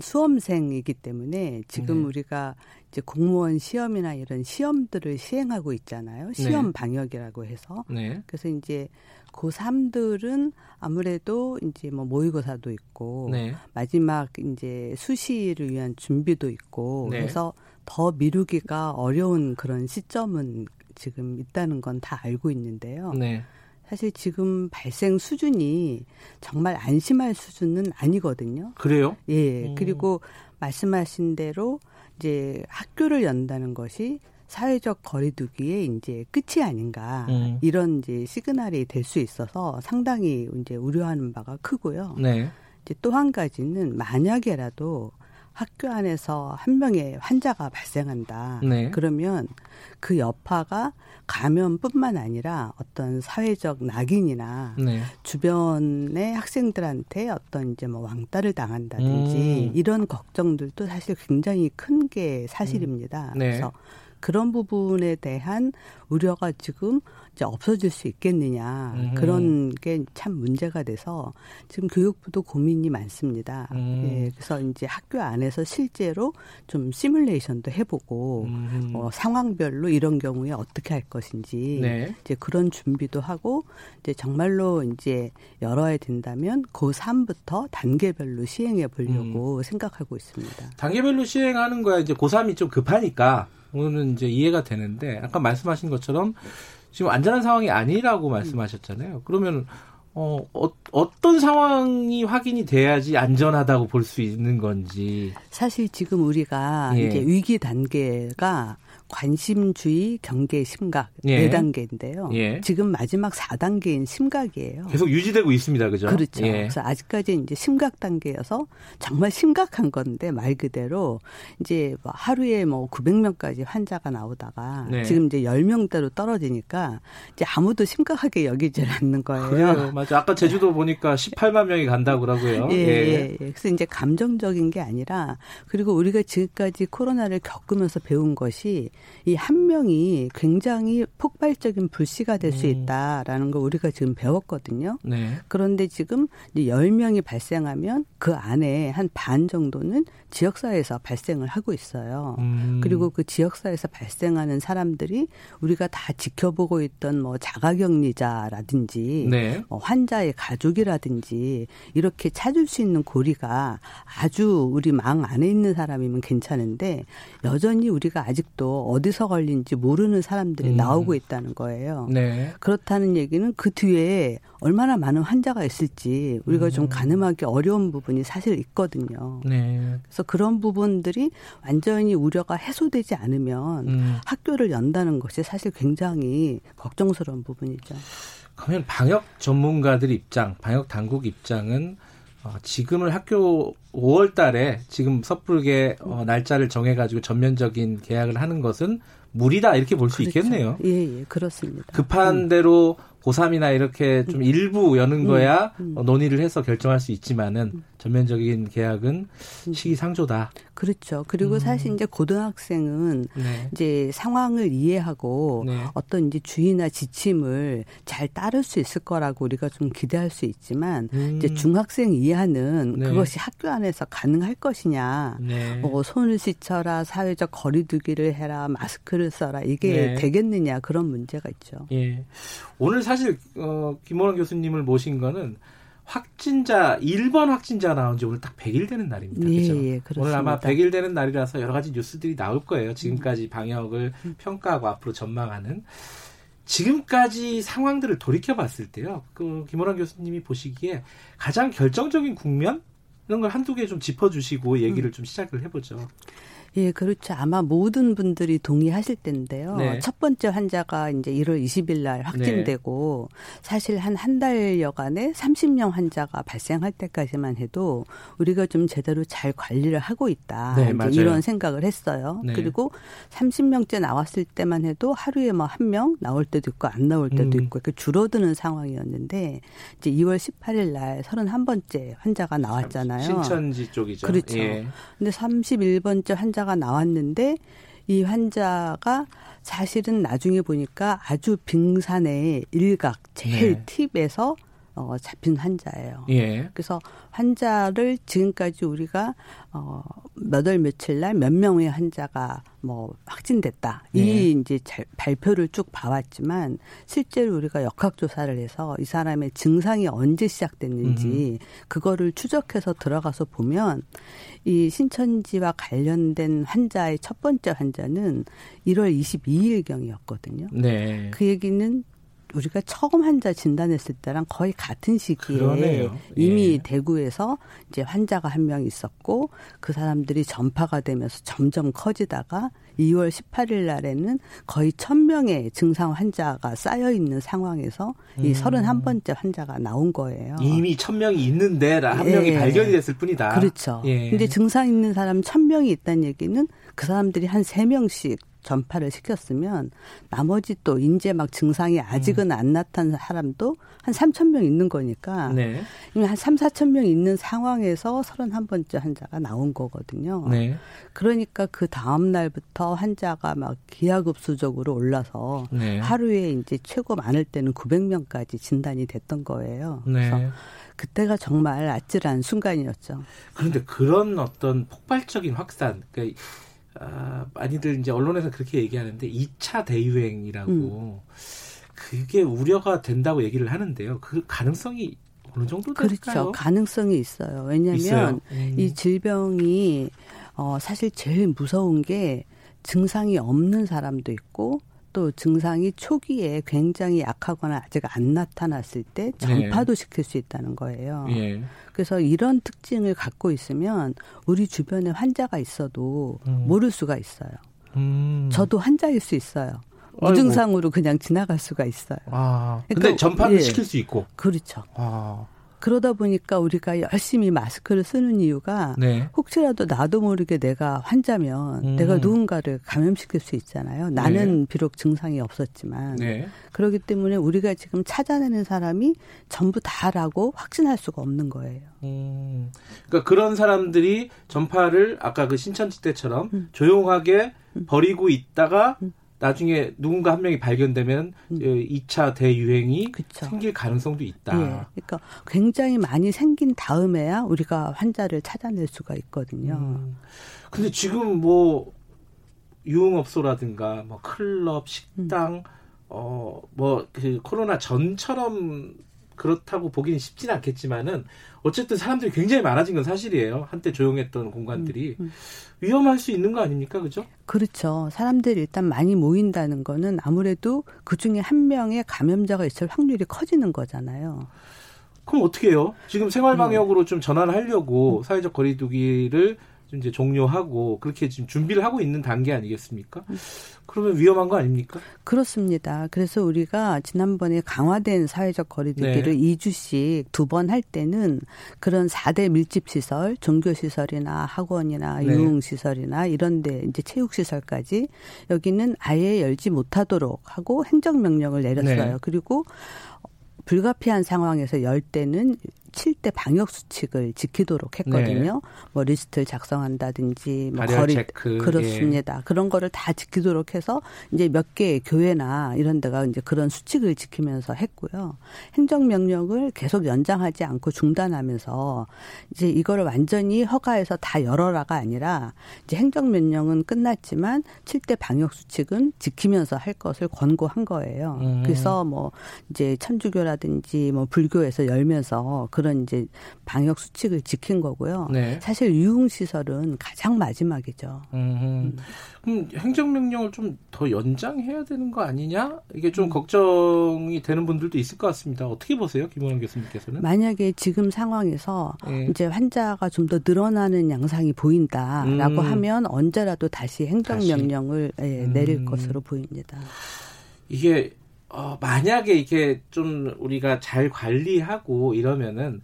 수험생이기 때문에 지금 네. 우리가 이제 공무원 시험이나 이런 시험들을 시행하고 있잖아요. 시험 네. 방역이라고 해서. 네. 그래서 이제 고3들은 아무래도 이제 뭐 모의고사도 있고 네. 마지막 이제 수시를 위한 준비도 있고 네. 그래서 더 미루기가 어려운 그런 시점은 지금 있다는 건 다 알고 있는데요. 네. 사실 지금 발생 수준이 정말 안심할 수준은 아니거든요. 그래요? 예. 음. 그리고 말씀하신 대로 이제 학교를 연다는 것이 사회적 거리두기의 이제 끝이 아닌가 음. 이런 이제 시그널이 될 수 있어서 상당히 이제 우려하는 바가 크고요. 네. 이제 또 한 가지는 만약에라도 학교 안에서 한 명의 환자가 발생한다. 네. 그러면 그 여파가 감염뿐만 아니라 어떤 사회적 낙인이나 네. 주변의 학생들한테 어떤 이제 뭐 왕따를 당한다든지 음. 이런 걱정들도 사실 굉장히 큰 게 사실입니다. 음. 네. 그래서 그런 부분에 대한 우려가 지금 이제 없어질 수 있겠느냐 음. 그런 게 참 문제가 돼서 지금 교육부도 고민이 많습니다. 음. 예, 그래서 이제 학교 안에서 실제로 좀 시뮬레이션도 해보고 음. 어, 상황별로 이런 경우에 어떻게 할 것인지 네. 이제 그런 준비도 하고 이제 정말로 이제 열어야 된다면 고3부터 단계별로 시행해 보려고 음. 생각하고 있습니다. 단계별로 시행하는 거야 이제 고3이 좀 급하니까 오늘은 이제 이해가 되는데 아까 말씀하신 것처럼 지금 안전한 상황이 아니라고 말씀하셨잖아요. 그러면 어, 어, 어 떤 상황이 확인이 돼야지 안전하다고 볼 수 있는 건지. 사실 지금 우리가 예. 이제 위기 단계가 관심주의, 경계, 심각 예. 4단계인데요. 예. 지금 마지막 4단계인 심각이에요. 계속 유지되고 있습니다. 그죠? 그렇죠. 예. 그래서 아직까지 이제 심각 단계여서 정말 심각한 건데 말 그대로 이제 뭐 하루에 뭐 900명까지 환자가 나오다가 네. 지금 이제 10명대로 떨어지니까 이제 아무도 심각하게 여기질 않는 거예요. 그래요. 맞아. 아까 제주도 보니까 18만 명이 간다고 그러고요. 예, 예. 예. 그래서 이제 감정적인 게 아니라 그리고 우리가 지금까지 코로나를 겪으면서 배운 것이 이 한 명이 굉장히 폭발적인 불씨가 될수 음. 있다라는 걸 우리가 지금 배웠거든요. 네. 그런데 지금 이제 10명이 발생하면 그 안에 한 반 정도는 지역사회에서 발생을 하고 있어요. 음. 그리고 그 지역사회에서 발생하는 사람들이 우리가 다 지켜보고 있던 뭐 자가격리자라든지 네. 뭐 환자의 가족이라든지 이렇게 찾을 수 있는 고리가 아주 우리 망 안에 있는 사람이면 괜찮은데 여전히 우리가 아직도 어디서 걸린지 모르는 사람들이 음. 나오고 있다는 거예요. 네. 그렇다는 얘기는 그 뒤에 얼마나 많은 환자가 있을지 우리가 음. 좀 가늠하기 어려운 부분이 사실 있거든요. 네. 그래서 그런 부분들이 완전히 우려가 해소되지 않으면 음. 학교를 연다는 것이 사실 굉장히 걱정스러운 부분이죠. 그러면 방역 전문가들 입장, 방역 당국 입장은 어, 지금을 학교 5월 달에 지금 섣부르게 어, 날짜를 정해가지고 전면적인 계약을 하는 것은 무리다 이렇게 볼수 그렇죠. 있겠네요. 예, 예, 그렇습니다. 급한 음. 대로 고3이나 이렇게 좀 음. 일부 여는 거야 음, 음. 어, 논의를 해서 결정할 수 있지만은 전면적인 계약은 시기상조다. 그렇죠. 그리고 음. 사실 이제 고등학생은 네. 이제 상황을 이해하고 네. 어떤 이제 주의나 지침을 잘 따를 수 있을 거라고 우리가 좀 기대할 수 있지만 음. 이제 중학생 이하는 네. 그것이 학교 안에서 가능할 것이냐. 네. 뭐 손을 씻어라, 사회적 거리두기를 해라, 마스크를 써라 이게 네. 되겠느냐 그런 문제가 있죠. 예. 오늘 사실 어, 김원환 교수님을 모신 거는 확진자 1번 확진자 나온 지 오늘 딱 100일 되는 날입니다. 그렇죠? 예, 예, 오늘 아마 100일 되는 날이라서 여러 가지 뉴스들이 나올 거예요. 지금까지 방역을 음. 평가하고 앞으로 전망하는 지금까지 상황들을 돌이켜 봤을 때요. 그 김호란 교수님이 보시기에 가장 결정적인 국면 이런 걸 한두 개 좀 짚어 주시고 얘기를 음. 좀 시작을 해 보죠. 예, 그렇죠. 아마 모든 분들이 동의하실 텐데요. 네. 첫 번째 환자가 이제 1월 20일 날 확진되고 네. 사실 한 한 달여간에 30명 환자가 발생할 때까지만 해도 우리가 좀 제대로 잘 관리를 하고 있다. 네, 이런 생각을 했어요. 네. 그리고 30명째 나왔을 때만 해도 하루에 뭐 한 명 나올 때도 있고 안 나올 때도 음. 있고 이렇게 줄어드는 상황이었는데 이제 2월 18일 날 31번째 환자가 나왔잖아요. 신천지 쪽이죠. 그렇죠. 예. 근데 31번째 환자가 환자가 나왔는데 이 환자가 사실은 나중에 보니까 아주 빙산의 일각 제일 네. 팁에서 어, 잡힌 환자예요. 예. 그래서 환자를 지금까지 우리가 어, 몇월 며칠 날 몇 명의 환자가 뭐 확진됐다. 예. 이 이제 잘, 발표를 쭉 봐왔지만 실제로 우리가 역학 조사를 해서 이 사람의 증상이 언제 시작됐는지 음. 그거를 추적해서 들어가서 보면 이 신천지와 관련된 환자의 첫 번째 환자는 1월 22일 경이었거든요. 네. 그 얘기는 우리가 처음 환자 진단했을 때랑 거의 같은 시기에 그러네요. 이미 예. 대구에서 이제 환자가 한 명 있었고 그 사람들이 전파가 되면서 점점 커지다가 2월 18일 날에는 거의 1000명의 증상 환자가 쌓여 있는 상황에서 음. 이 31번째 환자가 나온 거예요. 이미 1000명이 있는데 한 예. 명이 발견이 됐을 뿐이다. 그렇죠. 예. 근데 증상 있는 사람 1000명이 있다는 얘기는 그 사람들이 한 3명씩 전파를 시켰으면 나머지 또 이제 막 증상이 아직은 음. 안 나타난 사람도 한 3천 명 있는 거니까 네. 한 3, 4천 명 있는 상황에서 31번째 환자가 나온 거거든요. 네. 그러니까 그 다음 날부터 환자가 막 기하급수적으로 올라서 네. 하루에 이제 최고 많을 때는 900명까지 진단이 됐던 거예요. 네. 그래서 그때가 정말 아찔한 순간이었죠. 그런데 그런 어떤 폭발적인 확산, 그러니까 아, 많이들 이제 언론에서 그렇게 얘기하는데 2차 대유행이라고 음. 그게 우려가 된다고 얘기를 하는데요. 그 가능성이 어느 정도 될까요? 그렇죠. 가능성이 있어요. 왜냐하면 음. 이 질병이 어, 사실 제일 무서운 게 증상이 없는 사람도 있고 또 증상이 초기에 굉장히 약하거나 아직 안 나타났을 때 전파도 네. 시킬 수 있다는 거예요. 예. 그래서 이런 특징을 갖고 있으면 우리 주변에 환자가 있어도 음. 모를 수가 있어요. 음. 저도 환자일 수 있어요. 무증상으로 그냥 지나갈 수가 있어요. 아, 근데 그러니까, 전파를 예. 시킬 수 있고. 그렇죠. 아. 그러다 보니까 우리가 열심히 마스크를 쓰는 이유가 네. 혹시라도 나도 모르게 내가 환자면 음. 내가 누군가를 감염시킬 수 있잖아요. 나는 네. 비록 증상이 없었지만 네. 그렇기 때문에 우리가 지금 찾아내는 사람이 전부 다라고 확신할 수가 없는 거예요. 음. 그러니까 그런 사람들이 전파를 아까 그 신천지 때처럼 음. 조용하게 음. 버리고 있다가 음. 나중에 누군가 한 명이 발견되면 음. 2차 대유행이 그쵸. 생길 가능성도 있다. 예. 그러니까 굉장히 많이 생긴 다음에야 우리가 환자를 찾아낼 수가 있거든요. 음. 근데 지금 뭐 유흥업소라든가 뭐 클럽, 식당 음. 어뭐 그 코로나 전처럼 그렇다고 보기는 쉽지는 않겠지만은 어쨌든 사람들이 굉장히 많아진 건 사실이에요. 한때 조용했던 공간들이 음, 음. 위험할 수 있는 거 아닙니까, 그죠? 그렇죠. 사람들이 일단 많이 모인다는 거는 아무래도 그 중에 한 명의 감염자가 있을 확률이 커지는 거잖아요. 그럼 어떻게 해요? 지금 생활 방역으로 음. 좀 전환을 하려고 사회적 거리두기를 이제 종료하고 그렇게 지금 준비를 하고 있는 단계 아니겠습니까? 그러면 위험한 거 아닙니까? 그렇습니다. 그래서 우리가 지난번에 강화된 사회적 거리두기를 네. 2주씩 두 번 할 때는 그런 4대 밀집 시설, 종교 시설이나 학원이나 네. 유흥 시설이나 이런 데 이제 체육 시설까지 여기는 아예 열지 못하도록 하고 행정 명령을 내렸어요. 네. 그리고 불가피한 상황에서 열 때는 7대 방역 수칙을 지키도록 했거든요. 네. 뭐 리스트를 작성한다든지 뭐 거리 체크. 그렇습니다. 예. 그런 거를 다 지키도록 해서 이제 몇 개의 교회나 이런 데가 이제 그런 수칙을 지키면서 했고요. 행정 명령을 계속 연장하지 않고 중단하면서 이제 이거를 완전히 허가해서 다 열어라가 아니라 이제 행정 명령은 끝났지만 7대 방역 수칙은 지키면서 할 것을 권고한 거예요. 음. 그래서 뭐 이제 천주교라든지 뭐 불교에서 열면서 그런 이제 방역 수칙을 지킨 거고요. 네. 사실 유흥 시설은 가장 마지막이죠. 음. 그럼 행정명령을 좀 더 연장해야 되는 거 아니냐? 이게 좀 음. 걱정이 되는 분들도 있을 것 같습니다. 어떻게 보세요, 김원영 교수님께서는? 만약에 지금 상황에서 네. 이제 환자가 좀 더 늘어나는 양상이 보인다라고 음. 하면 언제라도 다시 행정명령을 다시. 예, 내릴 음. 것으로 보입니다. 이게 어, 만약에 이게 좀 우리가 잘 관리하고 이러면은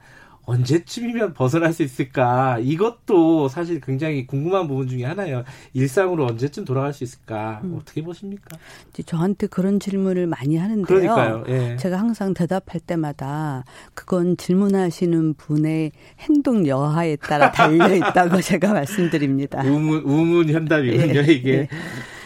언제쯤이면 벗어날 수 있을까? 이것도 사실 굉장히 궁금한 부분 중에 하나예요. 일상으로 언제쯤 돌아갈 수 있을까? 음. 어떻게 보십니까? 저한테 그런 질문을 많이 하는데요. 그러니까요. 예. 제가 항상 대답할 때마다 그건 질문하시는 분의 행동 여하에 따라 달려 있다고 제가 말씀드립니다. 우문 우문 현답이군요, 예. 이게. 예.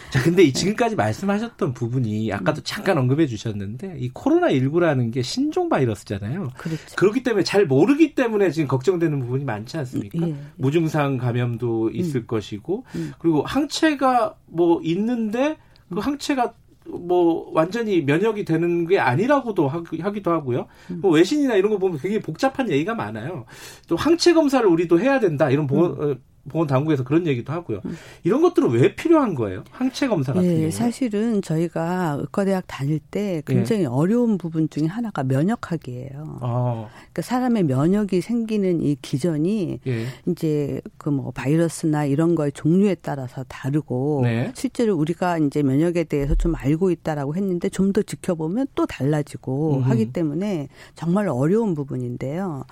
자, 근데 지금까지 말씀하셨던 부분이 아까도 잠깐 언급해 주셨는데 이 코로나 19라는 게 신종 바이러스잖아요. 그렇죠. 그렇기 때문에 잘 모르기 때문에 지금 걱정되는 부분이 많지 않습니까? 예, 예. 무증상 감염도 있을 음. 것이고 음. 그리고 항체가 뭐 있는데 그 음. 항체가 뭐 완전히 면역이 되는 게 아니라고도 하기도 하고요. 음. 뭐 외신이나 이런 거 보면 굉장히 복잡한 얘기가 많아요. 또 항체 검사를 우리도 해야 된다 이런 보건, 음. 어, 보건 당국에서 그런 얘기도 하고요. 음. 이런 것들은 왜 필요한 거예요? 항체 검사 같은 예, 경우. 사실은 저희가 의과대학 다닐 때 굉장히 예. 어려운 부분 중에 하나가 면역학이에요. 아. 그러니까 사람의 면역이 생기는 이 기전이 예. 이제 그 뭐 바이러스나 이런 거의 종류에 따라서 다르고 네. 실제로 우리가 이제 면역에 대해서 좀 알고 있다라고 했는데 좀 더 지켜보면 또 달라지고 음. 하기 때문에 정말 어려운 부분인데요.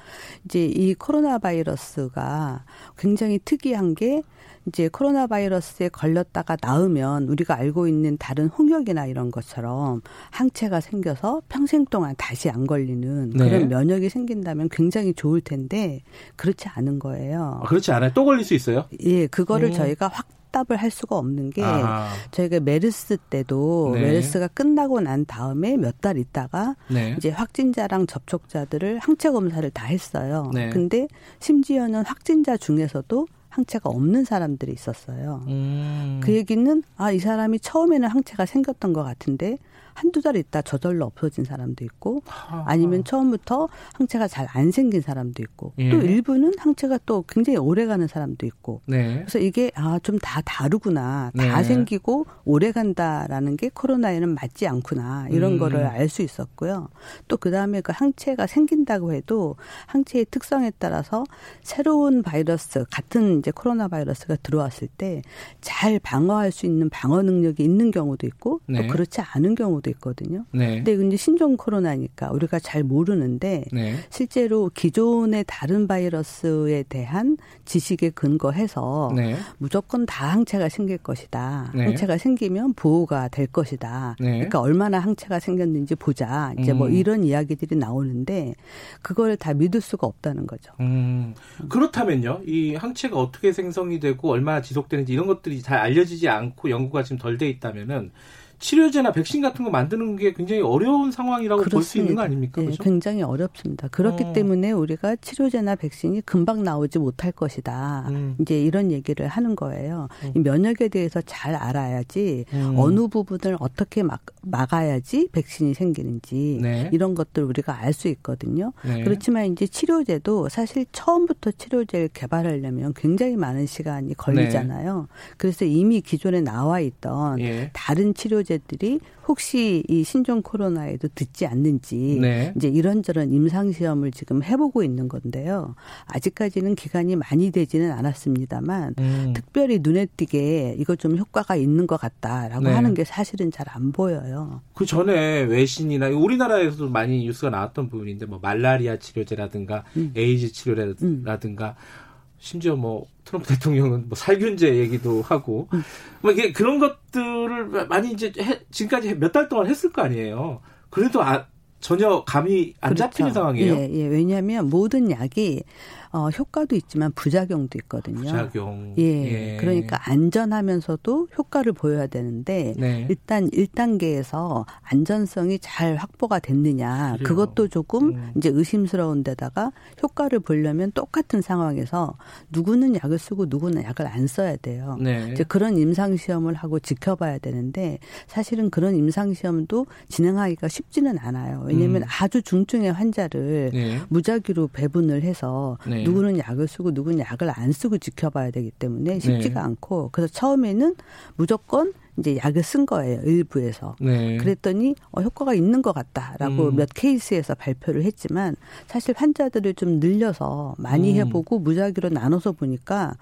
이제 이 코로나 바이러스가 굉장히 특이 특이한 게 이제 코로나 바이러스에 걸렸다가 나으면 우리가 알고 있는 다른 홍역이나 이런 것처럼 항체가 생겨서 평생 동안 다시 안 걸리는 네. 그런 면역이 생긴다면 굉장히 좋을 텐데 그렇지 않은 거예요. 아, 그렇지 않아요. 또 걸릴 수 있어요? 예, 그거를 오. 저희가 확 답을 할 수가 없는 게 아. 저희가 메르스 때도 네. 메르스가 끝나고 난 다음에 몇 달 있다가 네. 이제 확진자랑 접촉자들을 항체 검사를 다 했어요. 네. 근데 심지어는 확진자 중에서도 항체가 없는 사람들이 있었어요. 음. 그 얘기는 아, 이 사람이 처음에는 항체가 생겼던 것 같은데 한두 달 있다 저절로 없어진 사람도 있고 아니면 처음부터 항체가 잘 안 생긴 사람도 있고 예. 또 일부는 항체가 또 굉장히 오래 가는 사람도 있고 네. 그래서 이게 아 좀 다 다르구나 다 네. 생기고 오래 간다라는 게 코로나에는 맞지 않구나 이런 음. 거를 알 수 있었고요 또 그다음에 그 항체가 생긴다고 해도 항체의 특성에 따라서 새로운 바이러스 같은 이제 코로나 바이러스가 들어왔을 때 잘 방어할 수 있는 방어 능력이 있는 경우도 있고 네. 또 그렇지 않은 경우도 경우도 있거든요. 네. 근데 이제 신종 코로나니까 우리가 잘 모르는데 네. 실제로 기존의 다른 바이러스에 대한 지식에 근거해서 네. 무조건 다 항체가 생길 것이다. 네. 항체가 생기면 보호가 될 것이다. 네. 그러니까 얼마나 항체가 생겼는지 보자. 이제 뭐 음. 뭐 이런 이야기들이 나오는데 그걸 다 믿을 수가 없다는 거죠. 음. 그렇다면요. 이 항체가 어떻게 생성이 되고 얼마나 지속되는지 이런 것들이 잘 알려지지 않고 연구가 지금 덜 돼 있다면은 치료제나 백신 같은 거 만드는 게 굉장히 어려운 상황이라고 볼 수 있는 거 아닙니까? 네, 굉장히 어렵습니다. 그렇기 어. 때문에 우리가 치료제나 백신이 금방 나오지 못할 것이다. 음. 이제 이런 얘기를 하는 거예요. 음. 면역에 대해서 잘 알아야지 음. 어느 부분을 어떻게 막, 막아야지 백신이 생기는지 네. 이런 것들 우리가 알 수 있거든요. 네. 그렇지만 이제 치료제도 사실 처음부터 치료제를 개발하려면 굉장히 많은 시간이 걸리잖아요. 네. 그래서 이미 기존에 나와 있던 예. 다른 치료 치료제들이 혹시 이 신종 코로나에도 듣지 않는지 네. 이제 이런저런 임상 시험을 지금 해보고 있는 건데요. 아직까지는 기간이 많이 되지는 않았습니다만 음. 특별히 눈에 띄게 이거 좀 효과가 있는 것 같다라고 네. 하는 게 사실은 잘 안 보여요. 그 전에 외신이나 우리나라에서도 많이 뉴스가 나왔던 부분인데 뭐 말라리아 치료제라든가 음. 에이즈 치료라든가 음. 심지어 뭐 트럼프 대통령은 뭐 살균제 얘기도 하고 음. 뭐 이게 그런 것들을 많이 이제 해, 지금까지 몇 달 동안 했을 거 아니에요. 그래도 아, 전혀 감이 안 그렇죠. 잡히는 상황이에요. 예, 예. 왜냐하면 모든 약이 어, 효과도 있지만 부작용도 있거든요. 부작용. 예. 예. 그러니까 안전하면서도 효과를 보여야 되는데 네. 일단 1단계에서 안전성이 잘 확보가 됐느냐 그래요. 그것도 조금 음. 이제 의심스러운 데다가 효과를 보려면 똑같은 상황에서 누구는 약을 쓰고 누구는 약을 안 써야 돼요. 네. 이제 그런 임상 시험을 하고 지켜봐야 되는데 사실은 그런 임상 시험도 진행하기가 쉽지는 않아요. 왜냐하면 음. 아주 중증의 환자를 네. 무작위로 배분을 해서 네. 누구는 약을 쓰고 누구는 약을 안 쓰고 지켜봐야 되기 때문에 쉽지가 네. 않고 그래서 처음에는 무조건 이제 약을 쓴 거예요 일부에서 네. 그랬더니 어, 효과가 있는 것 같다라고 음. 몇 케이스에서 발표를 했지만 사실 환자들을 좀 늘려서 많이 음. 해보고 무작위로 나눠서 보니까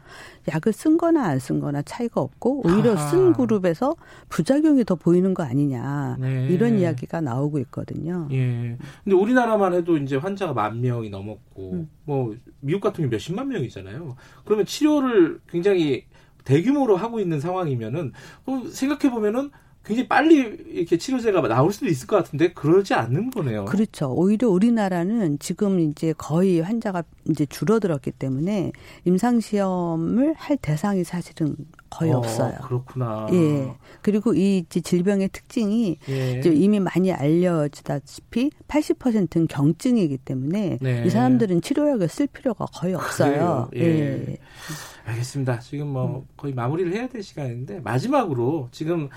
약을 쓴 거나 안 쓴 거나 차이가 없고 오히려 아하. 쓴 그룹에서 부작용이 더 보이는 거 아니냐 네. 이런 이야기가 나오고 있거든요. 예. 근데 우리나라만 해도 이제 환자가 만 명이 넘었고 음. 뭐 미국 같은 경우 몇십만 명이잖아요. 그러면 치료를 굉장히 대규모로 하고 있는 상황이면은 어, 생각해 보면은 굉장히 빨리 이렇게 치료제가 나올 수도 있을 것 같은데 그러지 않는 거네요. 그렇죠. 오히려 우리나라는 지금 이제 거의 환자가 이제 줄어들었기 때문에 임상 시험을 할 대상이 사실은 거의 어, 없어요. 그렇구나. 예. 그리고 이 질병의 특징이 예. 이미 많이 알려지다시피 80%는 경증이기 때문에 네. 이 사람들은 치료약을 쓸 필요가 거의 없어요. 예. 예. 알겠습니다. 지금 뭐 음. 거의 마무리를 해야 될 시간인데 마지막으로 지금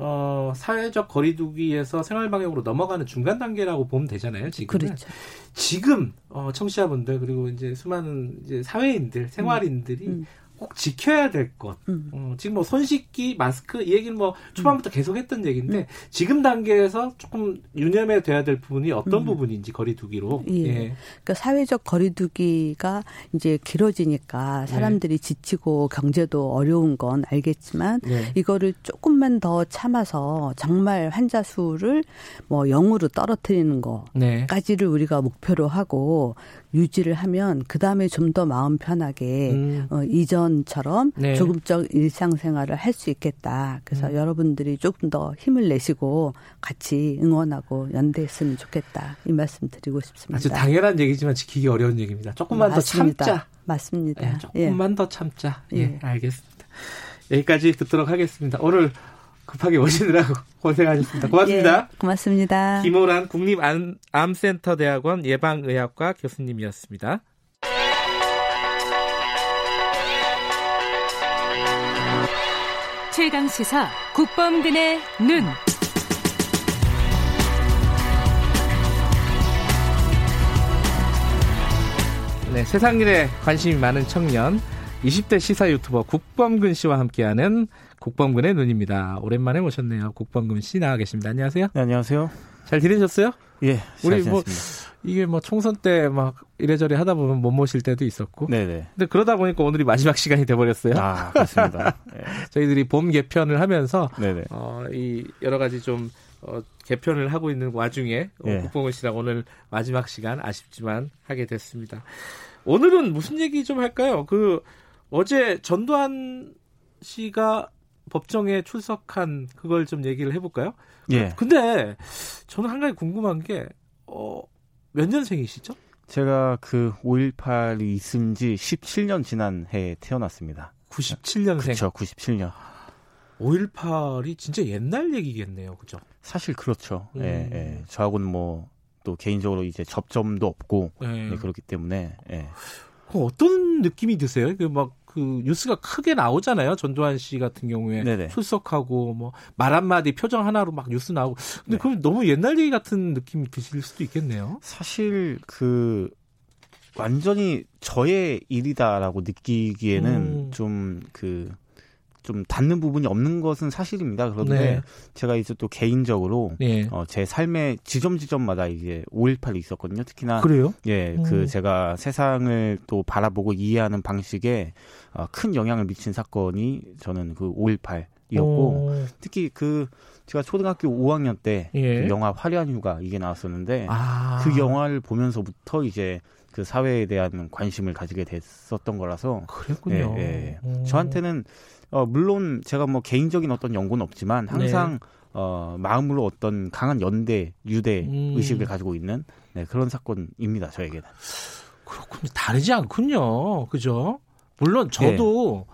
어, 사회적 거리두기에서 생활 방역으로 넘어가는 중간 단계라고 보면 되잖아요. 지금 그렇죠. 지금 어, 청취자분들 그리고 이제 수많은 이제 사회인들, 생활인들이 음. 음. 꼭 지켜야 될 것. 음. 어, 지금 뭐 손 씻기, 마스크 이 얘기는 뭐 초반부터 음. 계속했던 얘기인데 음. 지금 단계에서 조금 유념해 둬야 될 부분이 어떤 음. 부분인지 거리두기로. 예. 예. 그러니까 사회적 거리두기가 이제 길어지니까 사람들이 네. 지치고 경제도 어려운 건 알겠지만 네. 이거를 조금만 더 참아서 정말 환자 수를 뭐 0으로 떨어뜨리는 거까지를 네. 우리가 목표로 하고 유지를 하면 그 다음에 좀 더 마음 편하게 음. 어, 이전처럼 네. 조금적 일상생활을 할 수 있겠다. 그래서 음. 여러분들이 조금 더 힘을 내시고 같이 응원하고 연대했으면 좋겠다. 이 말씀 드리고 싶습니다. 아주 당연한 얘기지만 지키기 어려운 얘기입니다. 조금만 맞습니다. 더 참자. 맞습니다. 네, 조금만 예. 더 참자. 예, 예, 알겠습니다. 여기까지 듣도록 하겠습니다. 오늘 급하게 오시느라고 고생하셨습니다. 고맙습니다. 예, 고맙습니다. 김호란 국립암센터대학원 예방의학과 교수님이었습니다. 최강 시사 국범근의 눈. 네, 세상 일에 관심이 많은 청년 20대 시사 유튜버 국범근 씨와 함께하는 국범근의 눈입니다. 오랜만에 모셨네요. 국범근 씨 나와 계십니다. 안녕하세요. 네, 안녕하세요. 잘 지내셨어요? 예. 우리 뭐 이게 뭐 총선 때 막 이래저래 하다 보면 못 모실 때도 있었고. 네네. 근데 그러다 보니까 오늘이 마지막 시간이 돼 버렸어요. 아, 그렇습니다. 네. 저희들이 봄 개편을 하면서 네네. 어, 이 여러 가지 좀 어, 개편을 하고 있는 와중에 어, 예. 국범근 씨랑 오늘 마지막 시간 아쉽지만 하게 됐습니다. 오늘은 무슨 얘기 좀 할까요? 그 어제 전두환 씨가 법정에 출석한 그걸 좀 얘기를 해볼까요? 예. 근데 저는 한 가지 궁금한 게, 어, 몇 년생이시죠? 제가 그 5.18이 있은 지 17년 지난 해에 태어났습니다. 97년생? 그렇죠, 97년. 5.18이 진짜 옛날 얘기겠네요, 그죠? 사실 그렇죠. 음. 예, 예. 저하고는 뭐, 또 개인적으로 이제 접점도 없고, 예. 예, 그렇기 때문에, 예. 어떤 느낌이 드세요? 그 막 그 뉴스가 크게 나오잖아요. 전두환 씨 같은 경우에 네네. 출석하고 뭐 말 한마디 표정 하나로 막 뉴스 나오고. 근데 네. 그럼 너무 옛날 얘기 같은 느낌이 드실 수도 있겠네요. 사실 그 완전히 저의 일이다라고 느끼기에는 음. 좀그 좀 닿는 부분이 없는 것은 사실입니다. 그런데 네. 제가 이제 또 개인적으로 네. 어, 제 삶의 지점 지점마다 이제 5.18이 있었거든요. 특히나 그래요? 예, 그 음. 그 제가 세상을 또 바라보고 이해하는 방식에 어, 큰 영향을 미친 사건이 저는 그 5.18 이었고 오. 특히 그 제가 초등학교 5학년 때 예. 그 영화 화려한 휴가 이게 나왔었는데 아. 그 영화를 보면서부터 이제 그 사회에 대한 관심을 가지게 됐었던 거라서 그랬군요. 예, 예. 저한테는 어, 물론 제가 뭐 개인적인 어떤 연구는 없지만 네. 항상 네. 어, 마음으로 어떤 강한 연대, 유대 음. 의식을 가지고 있는 네, 그런 사건입니다. 저에게는. 그렇군요. 다르지 않군요. 그죠? 물론 저도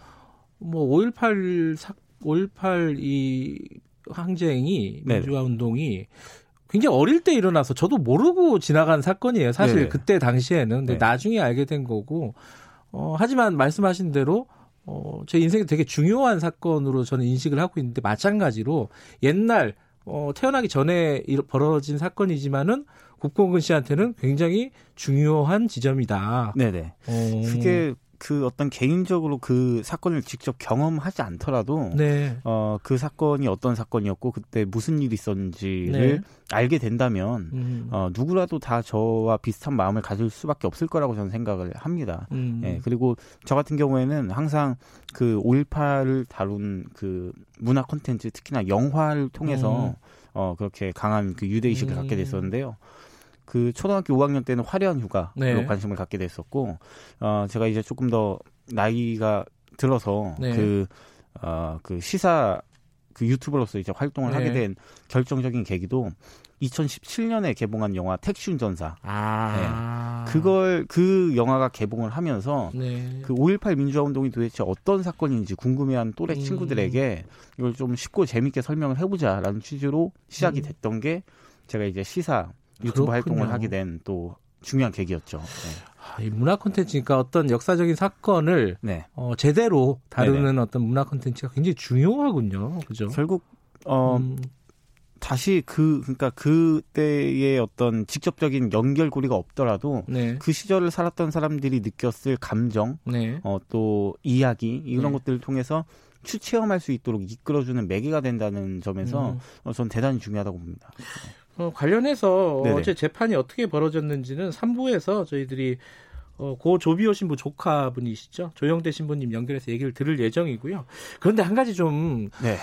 네. 뭐5.18 사, 5.18 이 항쟁이 민주화 운동이 굉장히 어릴 때 일어나서 저도 모르고 지나간 사건이에요. 사실 네 그때 당시에는. 근데 네. 나중에 알게 된 거고. 어, 하지만 말씀하신 대로 어, 제 인생에 되게 중요한 사건으로 저는 인식을 하고 있는데 마찬가지로 옛날 어, 태어나기 전에 벌어진 사건이지만은 국공근 씨한테는 굉장히 중요한 지점이다. 네네. 어. 그게 그 어떤 개인적으로 그 사건을 직접 경험하지 않더라도 네. 어 그 사건이 어떤 사건이었고 그때 무슨 일이 있었는지를 네. 알게 된다면 음. 어 누구라도 다 저와 비슷한 마음을 가질 수밖에 없을 거라고 저는 생각을 합니다. 음. 예. 그리고 저 같은 경우에는 항상 그 5.18을 다룬 그 문화 콘텐츠 특히나 영화를 통해서 음. 어 그렇게 강한 그 유대 의식을 갖게 음. 됐었는데요. 그 초등학교 5학년 때는 화려한 휴가로 네. 관심을 갖게 됐었고 어 제가 이제 조금 더 나이가 들어서 네. 그 어, 그 시사 그 유튜버로서 이제 활동을 네. 하게 된 결정적인 계기도 2017년에 개봉한 영화 택시 운전사. 아. 네. 그걸 그 영화가 개봉을 하면서 네. 그5.18 민주화 운동이 도대체 어떤 사건인지 궁금해한 또래 음. 친구들에게 이걸 좀 쉽고 재밌게 설명을 해보자라는 취지로 시작이 음. 됐던 게 제가 이제 시사 유튜브 그렇군요. 활동을 하게 된 또 중요한 계기였죠. 네. 아, 이 문화 콘텐츠니까 어떤 역사적인 사건을 네. 어, 제대로 다루는 네네. 어떤 문화 콘텐츠가 굉장히 중요하군요. 그죠? 결국 어 음. 다시 그 그러니까 그때의 어떤 직접적인 연결고리가 없더라도 네. 그 시절을 살았던 사람들이 느꼈을 감정, 네. 어또 이야기 이런 네. 것들을 통해서 추체험할 수 있도록 이끌어주는 매개가 된다는 점에서 음. 어, 전 대단히 중요하다고 봅니다. 어, 관련해서 네네. 어제 재판이 어떻게 벌어졌는지는 3부에서 저희들이 어, 고 조비오 신부 조카분이시죠. 조영대 신부님 연결해서 얘기를 들을 예정이고요. 그런데 한 가지 좀, 네.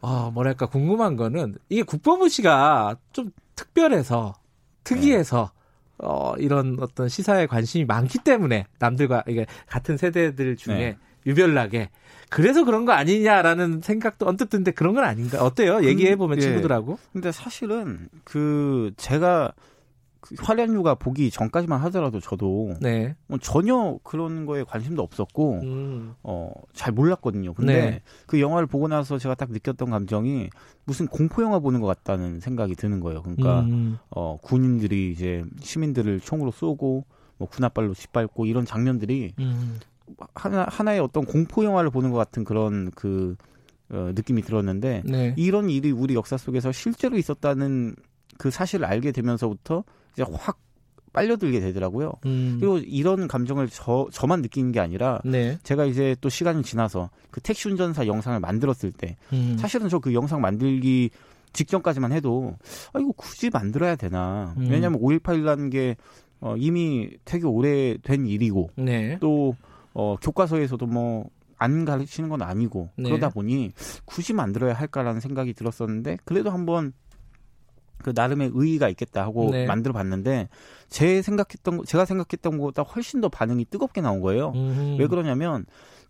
어, 뭐랄까, 궁금한 거는, 이게 국법부 씨가 좀 특별해서, 특이해서, 네. 어, 이런 어떤 시사에 관심이 많기 때문에, 남들과, 이게 같은 세대들 중에 네. 유별나게, 그래서 그런 거 아니냐라는 생각도 언뜻 드는데 그런 건 아닌가? 어때요? 얘기해 보면 예. 친구들하고. 근데 사실은 그 제가 그 화련유가 보기 전까지만 하더라도 저도 네. 뭐 전혀 그런 거에 관심도 없었고 음. 어잘 몰랐거든요. 근데 네. 그 영화를 보고 나서 제가 딱 느꼈던 감정이 무슨 공포 영화 보는 것 같다는 생각이 드는 거예요. 그러니까 음. 어 군인들이 이제 시민들을 총으로 쏘고 뭐 군홧발로 짓밟고 이런 장면들이 음. 하나 하나의 어떤 공포 영화를 보는 것 같은 그런 그 어, 느낌이 들었는데 네. 이런 일이 우리 역사 속에서 실제로 있었다는 그 사실을 알게 되면서부터 이제 확 빨려들게 되더라고요. 음. 그리고 이런 감정을 저 저만 느끼는 게 아니라 네. 제가 이제 또 시간이 지나서 그 택시 운전사 영상을 만들었을 때 음. 사실은 저 그 영상 만들기 직전까지만 해도 아 이거 굳이 만들어야 되나? 음. 왜냐하면 5.18이라는 게 어, 이미 되게 오래된 일이고 네. 또 어, 교과서에서도 뭐 안 가르치는 건 아니고 네. 그러다 보니 굳이 만들어야 할까라는 생각이 들었었는데 그래도 한번 그 나름의 의의가 있겠다 하고 네. 만들어 봤는데 제 생각했던 제가 생각했던 것보다 훨씬 더 반응이 뜨겁게 나온 거예요. 음흠. 왜 그러냐면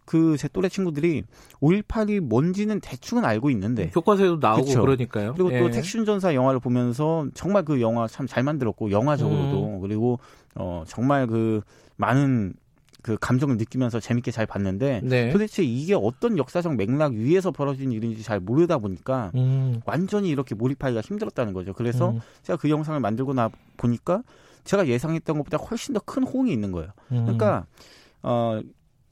그 제 또래 친구들이 5.18이 뭔지는 대충은 알고 있는데 교과서에도 나오고 그쵸? 그러니까요. 그리고 예. 또 택시운전사 영화를 보면서 정말 그 영화 참 잘 만들었고 영화적으로도 음. 그리고 어 정말 그 많은 그 감정을 느끼면서 재밌게 잘 봤는데 네. 도대체 이게 어떤 역사적 맥락 위에서 벌어진 일인지 잘 모르다 보니까 음. 완전히 이렇게 몰입하기가 힘들었다는 거죠. 그래서 음. 제가 그 영상을 만들고 나 보니까 제가 예상했던 것보다 훨씬 더 큰 호응이 있는 거예요. 음. 그러니까 어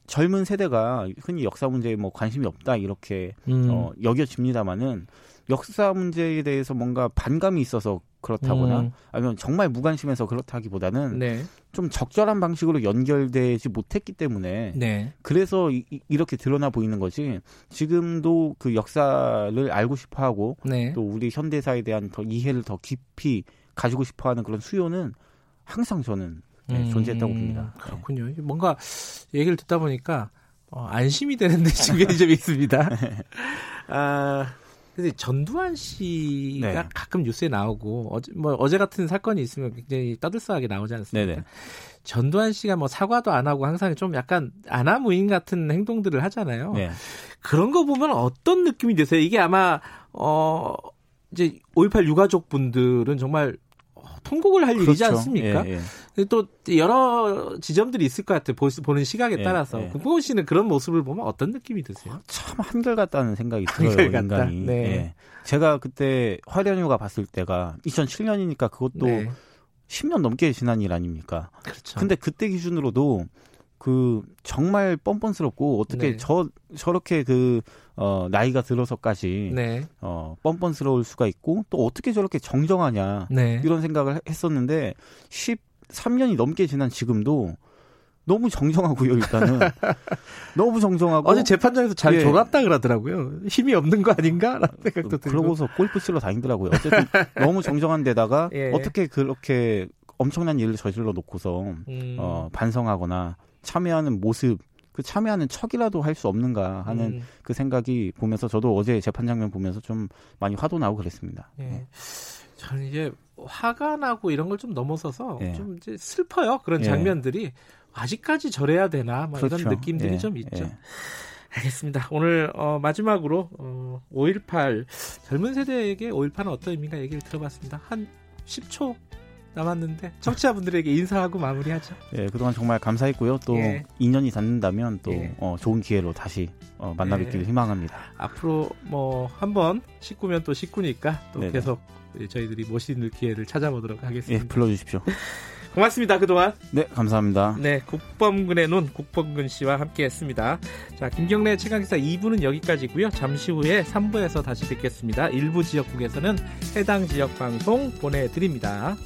젊은 세대가 흔히 역사 문제에 뭐 관심이 없다 이렇게 음. 어, 여겨집니다마는 역사 문제에 대해서 뭔가 반감이 있어서 그렇다거나 음. 아니면 정말 무관심해서 그렇다기보다는 네. 좀 적절한 방식으로 연결되지 못했기 때문에 네. 그래서 이, 렇게 드러나 보이는 거지 지금도 그 역사를 알고 싶어하고 네. 또 우리 현대사에 대한 더 이해를 더 깊이 가지고 싶어하는 그런 수요는 항상 저는 네, 음. 존재했다고 봅니다. 네. 그렇군요. 뭔가 얘기를 듣다 보니까 어, 안심이 되는 데 중요한 점이 있습니다. 아, 근데 전두환 씨가 네. 가끔 뉴스에 나오고 어제 뭐 어제 같은 사건이 있으면 굉장히 떠들썩하게 나오지 않습니까? 네네. 전두환 씨가 뭐 사과도 안 하고 항상 좀 약간 아나무인 같은 행동들을 하잖아요. 네. 그런 거 보면 어떤 느낌이 드세요? 이게 아마 어 이제 5.18 유가족 분들은 정말 통곡을 할 그렇죠. 일이지 않습니까? 예, 예. 또 여러 지점들이 있을 것 같아요. 보 는 시각에 예, 따라서. 예. 국보원 씨는 그런 모습을 보면 어떤 느낌이 드세요? 참 한결같다는 생각이 들어요. 한결같다. 인간이. 네. 예. 제가 그때 화련휴가 봤을 때가 2007년이니까 그것도 네. 10년 넘게 지난 일 아닙니까? 그렇죠. 근데 그때 기준으로도 그 정말 뻔뻔스럽고 어떻게 네. 저 저렇게 그 어, 나이가 들어서까지 네. 어, 뻔뻔스러울 수가 있고 또 어떻게 저렇게 정정하냐 네. 이런 생각을 했었는데 13년이 넘게 지난 지금도 너무 정정하고요 일단은 너무 정정하고 어제 재판장에서 잘 예. 졸았다 그러더라고요 힘이 없는 거 아닌가라는 생각도 들고 그러고서 골프 치러 다니더라고요 어쨌든 너무 정정한 데다가 예. 어떻게 그렇게 엄청난 일을 저질러 놓고서 음. 어, 반성하거나 참여하는 모습 그 참여하는 척이라도 할 수 없는가 하는 음. 그 생각이 보면서 저도 어제 재판 장면 보면서 좀 많이 화도 나고 그랬습니다. 예. 네. 저는 이제 화가 나고 이런 걸 좀 넘어서서 예. 좀 이제 슬퍼요 그런 예. 장면들이 아직까지 저래야 되나 뭐 그렇죠. 이런 느낌들이 예. 좀 있죠. 예. 알겠습니다. 오늘 어, 마지막으로 어, 5.18 젊은 세대에게 5.18은 어떤 의미인가 얘기를 들어봤습니다. 한 10초 남았는데 청취자분들에게 인사하고 마무리하죠. 예, 그동안 정말 감사했고요. 또 예. 인연이 닿는다면 또 예. 어, 좋은 기회로 다시 어, 만나 뵙기를 예. 희망합니다. 앞으로 뭐 한번 식구면 또 식구니까 또 네네. 계속 저희들이 모시는 기회를 찾아보도록 하겠습니다. 예, 불러주십시오. 고맙습니다. 그동안. 네, 감사합니다. 네, 국범근의 눈 국범근 씨와 함께했습니다. 자, 김경래 최강기사 2부는 여기까지고요. 잠시 후에 3부에서 다시 뵙겠습니다. 일부 지역국에서는 해당 지역 방송 보내드립니다.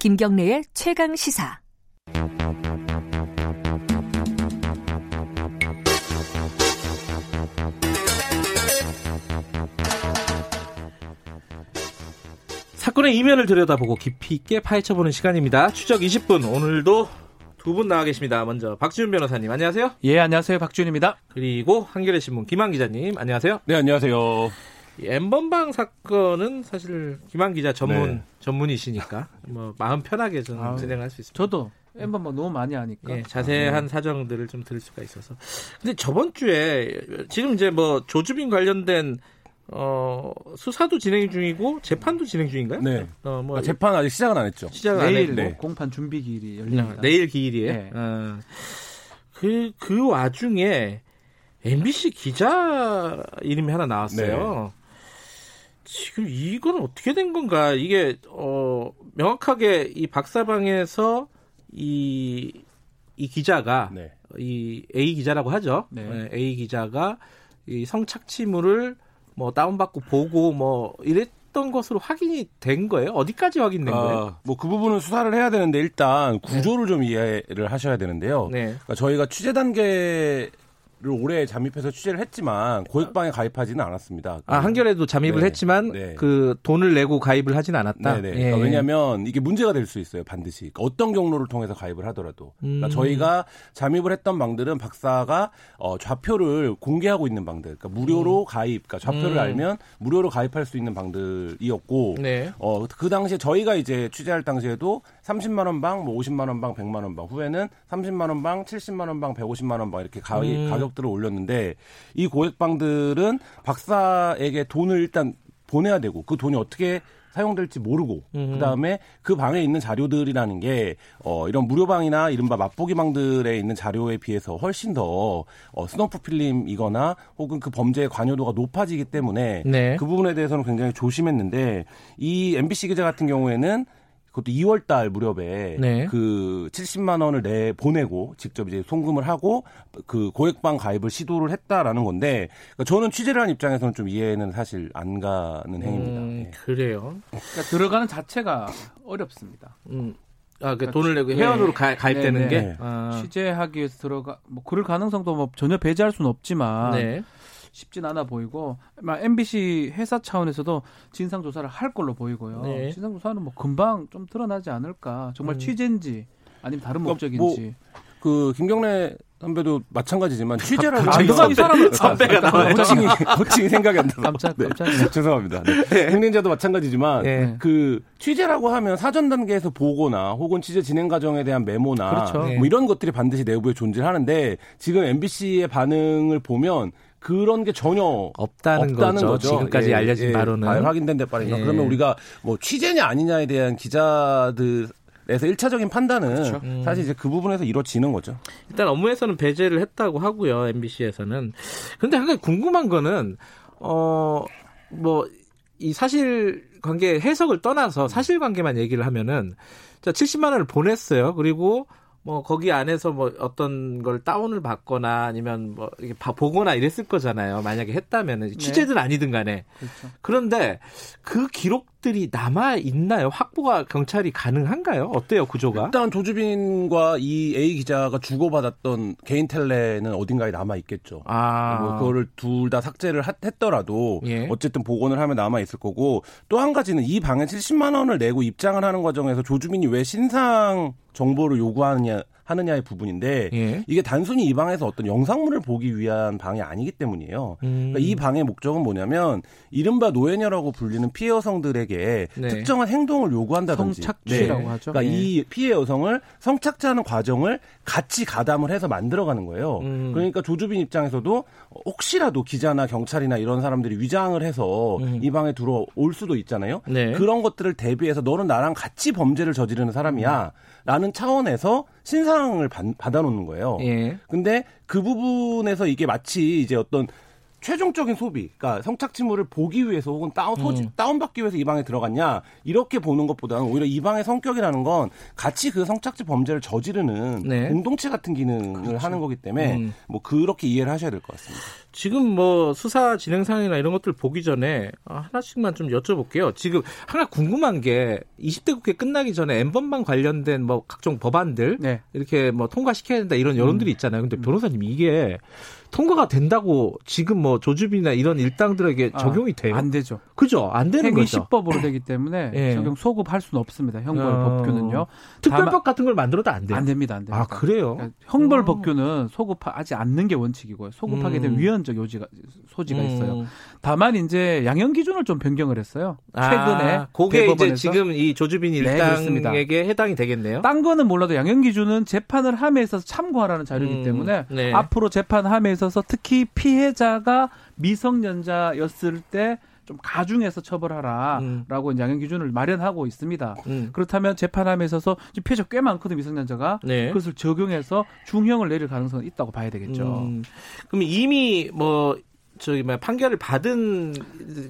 김경래의 최강 시사. 사건의 이면을 들여다보고 깊이 있게 파헤쳐보는 시간입니다. 추적 20분 오늘도 두 분 나와 계십니다. 먼저 박지훈 변호사님 안녕하세요. 예 안녕하세요 박지훈입니다. 그리고 한겨레 신문 김한 기자님 안녕하세요. 네 안녕하세요. 엠번방 사건은 사실 김한 기자 전문 네. 전문이시니까 뭐 마음 편하게 저는 아, 진행할 수 있습니다. 저도 엠번방 너무 많이 하니까 예, 자세한 아, 네. 사정들을 좀 들을 수가 있어서. 근데 저번 주에 지금 이제 뭐 조주빈 관련된 어, 수사도 진행 중이고 재판도 진행 중인가요? 네. 어, 뭐 아, 재판 아직 시작은 안 했죠. 시작은 내일 안 했고 네. 공판 준비 기일이 열립니다. 네, 내일 기일이에요. 네. 어, 그, 그 와중에 MBC 기자 이름이 하나 나왔어요. 네. 지금 이건 어떻게 된 건가? 이게 어 명확하게 이 박사방에서 이, 이 기자가 네. 이 A 기자라고 하죠. 네. A 기자가 이 성착취물을 뭐 다운받고 보고 뭐 이랬던 것으로 확인이 된 거예요? 어디까지 확인된 아, 거예요? 뭐 그 부분은 수사를 해야 되는데 일단 구조를 네. 좀 이해를 하셔야 되는데요. 네. 그러니까 저희가 취재 단계 를 올해 잠입해서 취재를 했지만 고액방에 가입하지는 않았습니다. 아 한겨레도 잠입을 네. 했지만 네. 그 돈을 내고 가입을 하지는 않았다. 네네. 네. 예. 그러니까 왜냐하면 이게 문제가 될 수 있어요 반드시 그러니까 어떤 경로를 통해서 가입을 하더라도 그러니까 음. 저희가 잠입을 했던 방들은 박사가 어, 좌표를 공개하고 있는 방들, 그러니까 무료로 음. 가입, 그러니까 좌표를 음. 알면 무료로 가입할 수 있는 방들이었고, 네. 어 그 당시에 저희가 이제 취재할 당시에도 30만 원 방, 뭐 50만 원 방, 100만 원 방, 후에는 30만 원 방, 70만 원 방, 150만 원 방 이렇게 가입 음. 가격 가격들을 올렸는데 이 고액방들은 박사에게 돈을 일단 보내야 되고 그 돈이 어떻게 사용될지 모르고 음. 그다음에 그 방에 있는 자료들이라는 게 어, 이런 무료방이나 이른바 맛보기 방들에 있는 자료에 비해서 훨씬 더 어, snuff film이거나 혹은 그 범죄의 관여도가 높아지기 때문에 네. 그 부분에 대해서는 굉장히 조심했는데 이 MBC 기자 같은 경우에는 그것도 2월 달 무렵에 네. 그 70만 원을 내 보내고 직접 이제 송금을 하고 그 고액방 가입을 시도를 했다라는 건데 그러니까 저는 취재를 한 입장에서는 좀 이해는 사실 안 가는 행위입니다. 음, 네. 그래요. 그러니까 들어가는 자체가 어렵습니다. 음. 아, 그 돈을 내고 회원으로 네. 가, 가입되는 네, 게 네. 아. 취재하기 위해서 들어가 뭐 그럴 가능성도 뭐 전혀 배제할 수는 없지만 네. 쉽진 않아 보이고 MBC 회사 차원에서도 진상 조사를 할 걸로 보이고요. 네. 진상 조사는 뭐 금방 좀 드러나지 않을까. 정말 음. 취재인지 아니면 다른 그러니까 목적인지. 뭐, 그 김경래 선배도 마찬가지지만 취재라고 갑자기 사람 선배가 나와 호칭이 호칭이 생각이 안 나. 깜짝 깜짝 네. 죄송합니다. 네. 네. 행정자도 마찬가지지만 네. 그 취재라고 하면 사전 단계에서 보거나 혹은 취재 진행 과정에 대한 메모나 그렇죠. 뭐 이런 것들이 반드시 내부에 존재하는데 지금 MBC의 반응을 보면 그런 게 전혀 없다는, 없다는 거죠. 거죠. 지금까지 예, 알려진 예, 바로는 확인된 데 빠르니까 예. 그러면 우리가 뭐 취재냐 아니냐에 대한 기자들 에서 1차적인 판단은 그렇죠. 음. 사실 이제 그 부분에서 이루어지는 거죠. 일단 업무에서는 배제를 했다고 하고요. MBC에서는. 근데 한 가지 궁금한 거는 어 뭐 이 사실 관계 해석을 떠나서 사실 관계만 얘기를 하면은 자 70만 원을 보냈어요. 그리고 뭐 거기 안에서 뭐 어떤 걸 다운을 받거나 아니면 뭐 이게 보거나 이랬을 거잖아요. 만약에 했다면은 네. 취재든 아니든 간에. 그렇죠. 그런데 그 기록 들이 남아 있나요? 확보가 경찰이 가능한가요? 어때요, 구조가? 일단 조주빈과 이 A 기자가 주고받았던 개인 텔레는 어딘가에 남아 있겠죠. 아. 뭐 그거를 둘 다 삭제를 했더라도 예. 어쨌든 복원을 하면 남아 있을 거고 또 한 가지는 이 방에 70만 원을 내고 입장을 하는 과정에서 조주빈이 왜 신상 정보를 요구하느냐 하느냐의 부분인데 예. 이게 단순히 이 방에서 어떤 영상물을 보기 위한 방이 아니기 때문이에요. 음. 그러니까 이 방의 목적은 뭐냐면 이른바 노예녀라고 불리는 피해 여성들에게 네. 특정한 행동을 요구한다든지 성착취라고 네. 하죠. 그러니까 네. 이 피해 여성을 성착취하는 과정을 같이 가담을 해서 만들어가는 거예요. 음. 그러니까 조주빈 입장에서도 혹시라도 기자나 경찰이나 이런 사람들이 위장을 해서 음. 이 방에 들어올 수도 있잖아요. 네. 그런 것들을 대비해서 너는 나랑 같이 범죄를 저지르는 사람이야. 음. 라는 차원에서 신상을 받, 아놓는 거예요. 예. 근데 그 부분에서 이게 마치 이제 어떤 최종적인 소비, 그러니까 성착취물을 보기 위해서 혹은 다운 소지, 음. 다운받기 위해서 이 방에 들어갔냐 이렇게 보는 것보다는 오히려 이 방의 성격이라는 건 같이 그 성착취 범죄를 저지르는 네. 공동체 같은 기능을 그렇죠. 하는 거기 때문에 음. 뭐 그렇게 이해를 하셔야 될 것 같습니다. 지금 뭐 수사 진행 상황이나 이런 것들 보기 전에 하나씩만 좀 여쭤볼게요. 지금 하나 궁금한 게 20대 국회 끝나기 전에 엠번방 관련된 뭐 각종 법안들 네. 이렇게 뭐 통과시켜야 된다 이런 여론들이 음. 있잖아요. 근데 변호사님 이게 통과가 된다고 지금 뭐 조주빈이나 이런 일당들에게 아, 적용이 돼요? 안 되죠. 그죠? 안 되는 거죠. 시법으로 되기 때문에 예. 적용 소급할 수는 없습니다. 형벌 어... 법규는요. 특별법 같은 걸 만들어도 안 돼요. 안 됩니다. 안 됩니다. 아 그래요? 그러니까 형벌 어. 법규는 소급하지 않는 게 원칙이고요. 소급하게 음. 위헌적 요지가 소지가 음. 있어요. 다만 이제 양형 기준을 좀 변경을 했어요. 아, 최근에 아, 그게 대법원에서. 이제 지금 이 조주빈 네, 일당에게 네, 해당이 되겠네요. 딴 거는 몰라도 양형 기준은 재판을 함에 있어서 참고하라는 자료이기 음. 때문에 네. 앞으로 재판함에 있어서 특히 피해자가 미성년자였을 때 좀 가중해서 처벌하라라고 음. 양형 기준을 마련하고 있습니다. 음. 그렇다면 재판함에 있어서 피해자 꽤 많거든 미성년자가 네. 그것을 적용해서 중형을 내릴 가능성은 있다고 봐야 되겠죠. 음. 그럼 이미 뭐 저기 뭐 판결을 받은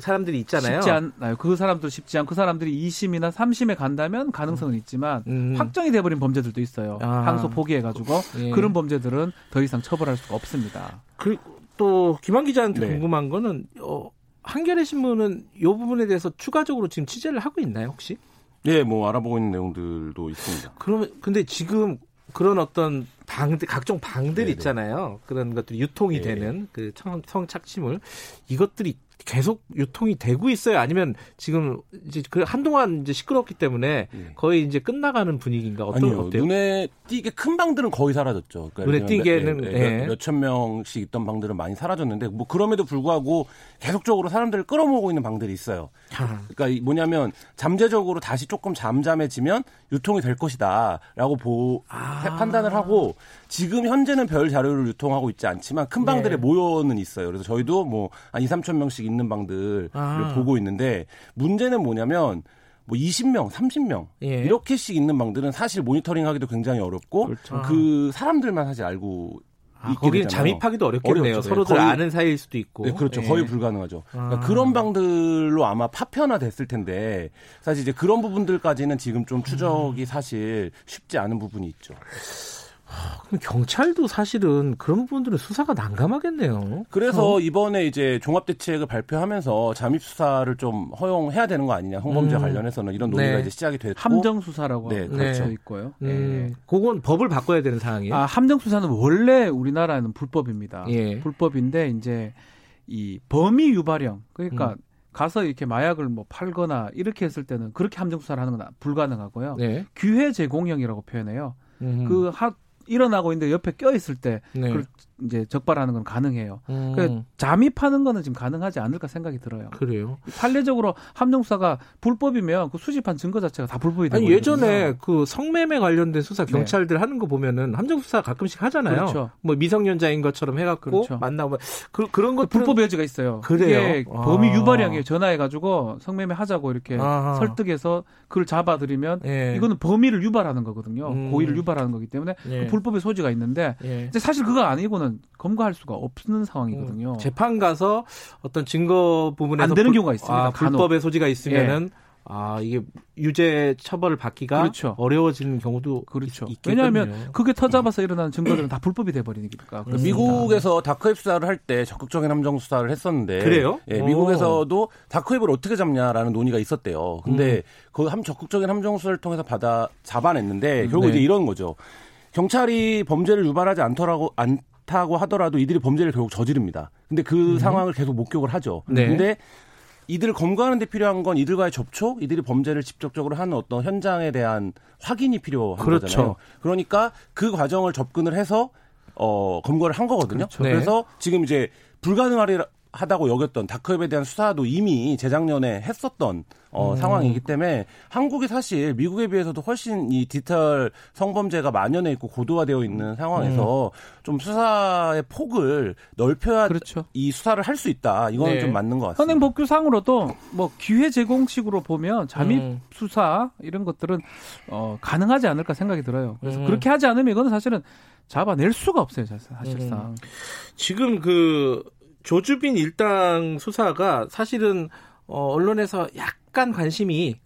사람들이 있잖아요. 쉽지 않나요? 그 사람도 쉽지 않고 그 사람들이 2심이나 3심에 간다면 가능성은 있지만 음. 확정이 돼버린 범죄들도 있어요. 아. 항소 포기해가지고 예. 그런 범죄들은 더 이상 처벌할 수가 없습니다. 그리고 또 김한 기자한테 네. 궁금한 거는 어, 한겨레 신문은 이 부분에 대해서 추가적으로 지금 취재를 하고 있나요 혹시? 네, 뭐 알아보고 있는 내용들도 있습니다. 그러면 근데 지금 그런 어떤 방들 각종 방들 네네. 있잖아요. 그런 것들이 유통이 네네. 되는 그 성착취물 이것들이 계속 유통이 되고 있어요? 아니면 지금 이제 그 한동안 이제 시끄럽기 때문에 네. 거의 이제 끝나가는 분위기인가 어떤 아니요, 어때요? 눈에 띄게 큰 방들은 거의 사라졌죠. 그러니까 눈에 띄게는 몇, 네. 몇천 명씩 있던 방들은 많이 사라졌는데 뭐 그럼에도 불구하고 계속적으로 사람들을 끌어모으고 있는 방들이 있어요. 그러니까 뭐냐면 잠재적으로 다시 조금 잠잠해지면 유통이 될 것이다라고 보 아. 판단을 하고 지금 현재는 별 자료를 유통하고 있지 않지만 큰 방들에 네. 모여는 있어요. 그래서 저희도 뭐한 2, 3천 명씩 있는 방들을 아. 보고 있는데 문제는 뭐냐면 뭐 20명, 30명 예. 이렇게씩 있는 방들은 사실 모니터링하기도 굉장히 어렵고 그렇죠. 그 사람들만 사실 알고 아, 거기는 잠입하기도 어렵겠네요. 어렵죠. 서로들 거의, 아는 사이일 수도 있고. 네, 그렇죠. 예. 거의 불가능하죠. 그러니까 아. 그런 방들로 아마 파편화 됐을 텐데 사실 이제 그런 부분들까지는 지금 좀 추적이 음. 사실 쉽지 않은 부분이 있죠. 그럼 경찰도 사실은 그런 부분들은 수사가 난감하겠네요. 그래서 어? 이번에 이제 종합대책을 발표하면서 잠입 수사를 좀 허용해야 되는 거 아니냐 성범죄 음. 관련해서는 이런 논의가 네. 이제 시작이 됐고 함정 수사라고 네, 그렇죠. 네. 있고요. 음. 네. 그건 법을 바꿔야 되는 상황이에요. 아, 함정 수사는 원래 우리나라는 불법입니다. 예. 불법인데 이제 이 범위 유발형 그러니까 음. 가서 이렇게 마약을 뭐 팔거나 이렇게 했을 때는 그렇게 함정 수사를 하는 건 불가능하고요. 네. 기회 제공형이라고 표현해요. 음. 그 하, 일어나고 있는데 옆에 껴 있을 때 네. 그걸 이제 적발하는 건 가능해요. 음. 그러니까 잠입하는 거는 지금 가능하지 않을까 생각이 들어요. 그래요. 판례적으로 함정 수사가 불법이면 그 수집한 증거 자체가 다 불법이 되거든요. 아니 예전에 그 성매매 관련된 수사 네. 경찰들 네. 하는 거 보면은 함정 수사 가끔씩 하잖아요. 그렇죠. 뭐 미성년자인 것처럼 해갖고 그렇죠. 만나고 그, 그런 것 불법 여지가 있어요. 그래요. 아. 범위 유발형에 전화해가지고 성매매 하자고 이렇게 아하. 설득해서 그걸 잡아들이면 예. 이거는 범위를 유발하는 거거든요. 음. 고의를 유발하는 거기 때문에 예. 그 불법의 소지가 있는데 예. 사실 그거 아니고는 검거할 수가 없는 상황이거든요. 음, 재판 가서 어떤 증거 부분에서 안 되는 불, 경우가 있습니다. 아, 불법의 소지가 있으면은 예. 아 이게 유죄 처벌을 받기가 그렇죠. 어려워지는 경우도 그렇죠. 있, 왜냐하면 그게 터잡아서 일어나는 증거들은 다 불법이 돼 버리니까. 음. 미국에서 다크웹 수사를 할 때 적극적인 함정 수사를 했었는데 그래요? 예, 미국에서도 다크웹을 어떻게 잡냐라는 논의가 있었대요. 근데 음. 그함 적극적인 함정 수사를 통해서 받아 잡아냈는데 결국 네. 이제 이런 거죠. 경찰이 범죄를 유발하지 않더라고 안 않다고 하더라도 이들이 범죄를 결국 저지릅니다. 근데 그 음. 상황을 계속 목격을 하죠. 네. 근데 이들을 검거하는 데 필요한 건 이들과의 접촉, 이들이 범죄를 직접적으로 하는 어떤 현장에 대한 확인이 필요한 그렇죠. 거잖아요. 그러니까 그 과정을 접근을 해서 어 검거를 한 거거든요. 그렇죠. 네. 그래서 지금 이제 불가능하리 하다고 여겼던 다크웹에 대한 수사도 이미 재작년에 했었던 어, 음. 상황이기 때문에 한국이 사실 미국에 비해서도 훨씬 이 디지털 성범죄가 만연해 있고 고도화되어 있는 상황에서 음. 좀 수사의 폭을 넓혀야 그렇죠. 이 수사를 할 수 있다. 이거는 네. 좀 맞는 것 같습니다. 현행 법규상으로도 뭐 기회 제공식으로 보면 잠입 음. 수사 이런 것들은 어, 가능하지 않을까 생각이 들어요. 그래서 음. 그렇게 하지 않으면 이거는 사실은 잡아낼 수가 없어요, 사실상. 음. 지금 그 조주빈 일당 수사가 사실은 어, 언론에서 약 약간 관심이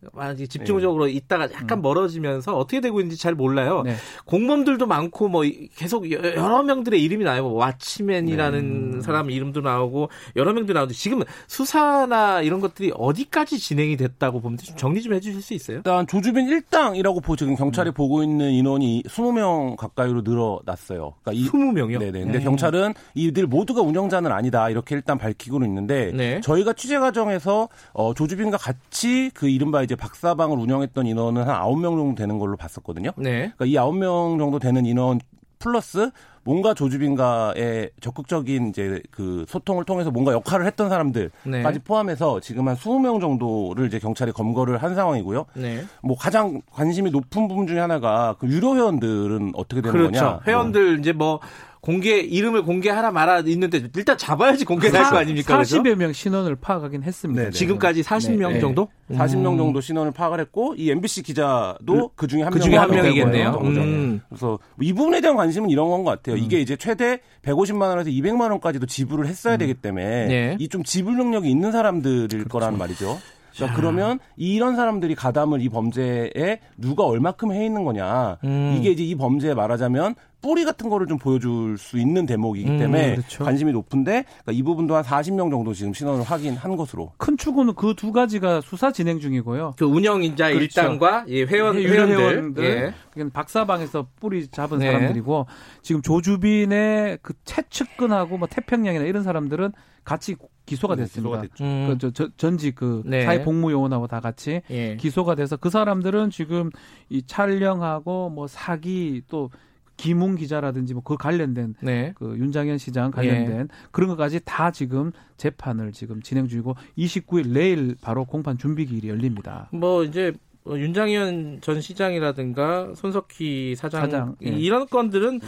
집중적으로 네. 있다가 약간 음. 멀어지면서 어떻게 되고 있는지 잘 몰라요. 네. 공범들도 많고 뭐 계속 여러 명들의 이름이 나요. 뭐 왓치맨이라는 네. 사람 이름도 나오고 여러 명도 나오는데 지금 수사나 이런 것들이 어디까지 진행이 됐다고 보면 좀 정리 좀 해주실 수 있어요? 일단 조주빈 일당이라고 보 지금 경찰이 음. 보고 있는 인원이 20명 가까이로 늘어났어요. 그러니까 이, 20명이요? 네네. 근데 네. 경찰은 이들 모두가 운영자는 아니다 이렇게 일단 밝히고는 있는데 네. 저희가 취재 과정에서 어, 조주빈과 같이 같이 그 이른바 이제 박사방을 운영했던 인원은 한 아홉 명 정도 되는 걸로 봤었거든요. 네. 그러니까 이 아홉 명 정도 되는 인원 플러스 뭔가 조주빈과의 적극적인 이제 그 소통을 통해서 뭔가 역할을 했던 사람들까지 네. 포함해서 지금 한 20명 정도를 이제 경찰이 검거를 한 상황이고요. 네. 뭐 가장 관심이 높은 부분 중에 하나가 그 유료 회원들은 어떻게 되는 그렇죠. 거냐. 회원들 뭐. 이제 뭐 공개 이름을 공개하라 말아 있는데 일단 잡아야지 공개될 거 아닙니까? 40여 명 신원을 파악하긴 했습니다. 네, 네. 지금까지 40명 네. 정도? 40명 음. 정도 신원을 파악을 했고 이 MBC 기자도 그 중에 한, 그 중에 한 명이겠네요. 음. 그래서 이 부분에 대한 관심은 이런 건 것 같아요. 음. 이게 이제 최대 150만 원에서 200만 원까지도 지불을 했어야 음. 되기 때문에 네. 이좀 지불 능력이 있는 사람들일 그렇죠. 거라는 말이죠. 그러니까 그러면 이런 사람들이 가담을 이 범죄에 누가 얼마큼 해 있는 거냐. 음. 이게 이제 이 범죄에 말하자면 뿌리 같은 거를 좀 보여줄 수 있는 대목이기 음, 때문에 음, 그렇죠. 관심이 높은데 그러니까 이 부분도 한 40명 정도 지금 신원을 확인한 것으로. 큰 축은 그두 가지가 수사 진행 중이고요. 그 운영인자 그렇죠. 일당과 예, 회원 회원들, 회원들 예. 박사방에서 뿌리 잡은 네. 사람들이고 지금 조주빈의 그 채측근하고 뭐 태평양이나 이런 사람들은 같이 기소가 네, 됐습니다. 기소가 음. 그, 저, 저, 전직 그 네. 사회복무요원하고 다 같이 예. 기소가 돼서 그 사람들은 지금 이 촬영하고 뭐 사기 또 김웅 기자라든지 뭐 그 관련된 네. 그 윤장현 시장 관련된 예. 그런 것까지 다 지금 재판을 지금 진행 중이고 29일 내일 바로 공판 준비 기일이 열립니다. 뭐 이제 어, 윤장현 전 시장이라든가 손석희 사장, 사장 예. 이런 건들은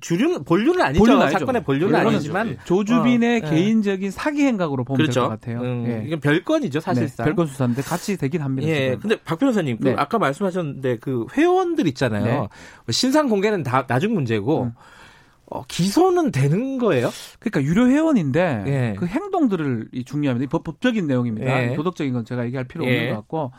주류 본류는 아니죠. 본류는 사건의 본류는 아니지만 예. 조주빈의 어, 예. 개인적인 사기 행각으로 보면 그렇죠. 될것 같아요. 음, 예. 이건 별건이죠, 사실상. 네, 별건 수사인데 같이 되긴 합니다. 예. 지금. 근데 박 변호사님, 그 네. 그 아까 말씀하셨는데 그 회원들 있잖아요. 네. 신상 공개는 다 나중 문제고 음. 어, 기소는 되는 거예요? 그러니까 유료 회원인데 예. 그 행동들을 중요합니다. 법, 법적인 내용입니다. 예. 도덕적인 건 제가 얘기할 필요 없는 것 같고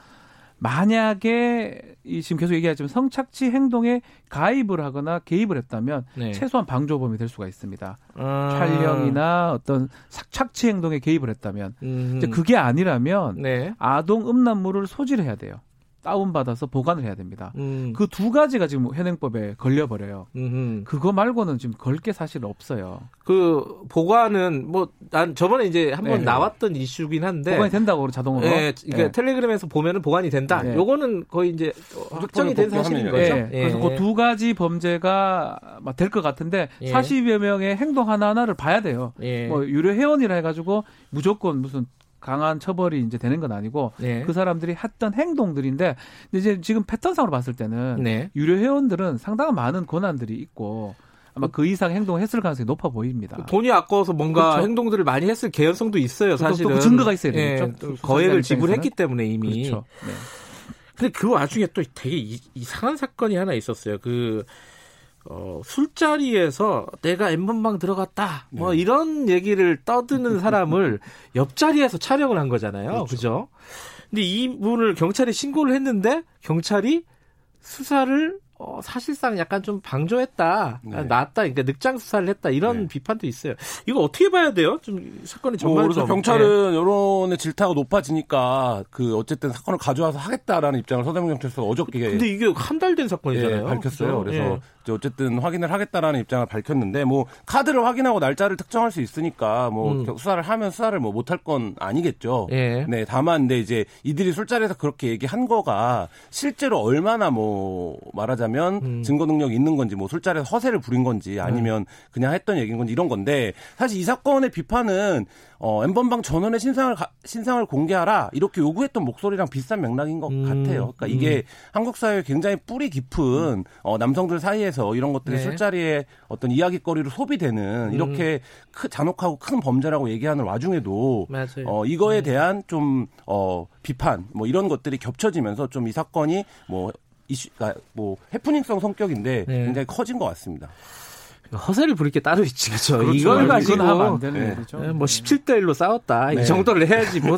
만약에 이 지금 계속 얘기하지만 성착취 행동에 가입을 하거나 개입을 했다면 네. 최소한 방조범이 될 수가 있습니다. 아. 촬영이나 어떤 착취 행동에 개입을 했다면 음. 이제 그게 아니라면 네. 아동 음란물을 소지해야 돼요. 다운받아서 보관을 해야 됩니다. 음. 그두 가지가 지금 현행법에 걸려버려요. 음흠. 그거 말고는 지금 걸 게 사실 없어요. 그 보관은 뭐 난 저번에 이제 한번 네. 나왔던 이슈긴 한데 보관이 된다고 자동으로. 네, 이게 네. 텔레그램에서 보면은 보관이 된다. 네. 요거는 거의 이제 확정이 된 사실인 거죠. 네. 예. 그래서 그 두 가지 범죄가 될 것 같은데 예. 40여 명의 행동 하나 하나를 봐야 돼요. 예. 뭐 유료 회원이라 해가지고 무조건 무슨 강한 처벌이 이제 되는 건 아니고 네. 그 사람들이 했던 행동들인데 이제 지금 패턴상으로 봤을 때는 네. 유료 회원들은 상당한 많은 권한들이 있고 아마 그 이상 행동을 했을 가능성이 높아 보입니다. 돈이 아까워서 뭔가 그렇죠. 행동들을 많이 했을 개연성도 있어요. 사실은 또, 또 증거가 있어야 되겠죠. 네, 거액을 지불했기 때문에 이미. 그렇죠. 네. 근데 그 와중에 또 되게 이, 이상한 사건이 하나 있었어요. 그 어, 술자리에서 내가 엠번방 들어갔다. 뭐 네. 이런 얘기를 떠드는 사람을 옆자리에서 촬영을 한 거잖아요. 그렇죠. 그죠? 근데 이분을 경찰에 신고를 했는데 경찰이 수사를 어, 사실상 약간 좀 방조했다, 네. 낫다, 그러니까 늑장 수사를 했다 이런 네. 비판도 있어요. 이거 어떻게 봐야 돼요? 좀 사건이 정말 뭐, 그래서 경찰은 네. 여론의 질타가 높아지니까 그 어쨌든 사건을 가져와서 하겠다라는 입장을 서대문 경찰서가 어저께 근데 이게 한 달 된 사건이잖아요. 예, 밝혔어요. 그렇죠? 그래서 예. 어쨌든 확인을 하겠다라는 입장을 밝혔는데 뭐 카드를 확인하고 날짜를 특정할 수 있으니까 뭐 음. 수사를 하면 수사를 뭐 못할 건 아니겠죠. 예. 네, 다만 근데 이제 이들이 술자리에서 그렇게 얘기한 거가 실제로 얼마나 뭐 말하자 말하자면 음. 증거 능력이 있는 건지 뭐 술자리에서 허세를 부린 건지 아니면 음. 그냥 했던 얘기인 건지 이런 건데 사실 이 사건의 비판은 어, 엠번방 전원의 신상을 가, 신상을 공개하라 이렇게 요구했던 목소리랑 비슷한 맥락인 것 음. 같아요. 그러니까 이게 음. 한국 사회에 굉장히 뿌리 깊은 어, 남성들 사이에서 이런 것들이 네. 술자리에 어떤 이야기거리로 소비되는 음. 이렇게 크, 잔혹하고 큰 범죄라고 얘기하는 와중에도 맞아요. 어, 이거에 네. 대한 좀 어, 비판 뭐 이런 것들이 겹쳐지면서 좀 이 사건이 뭐 이슈가 뭐 해프닝성 성격인데 네. 굉장히 커진 것 같습니다. 허세를 부릴 게 따로 있지, 그렇죠? 그렇죠. 이걸 가지고 하면 안 되는 네. 거죠. 뭐 17대 1로 싸웠다. 네. 이 정도를 해야지 뭐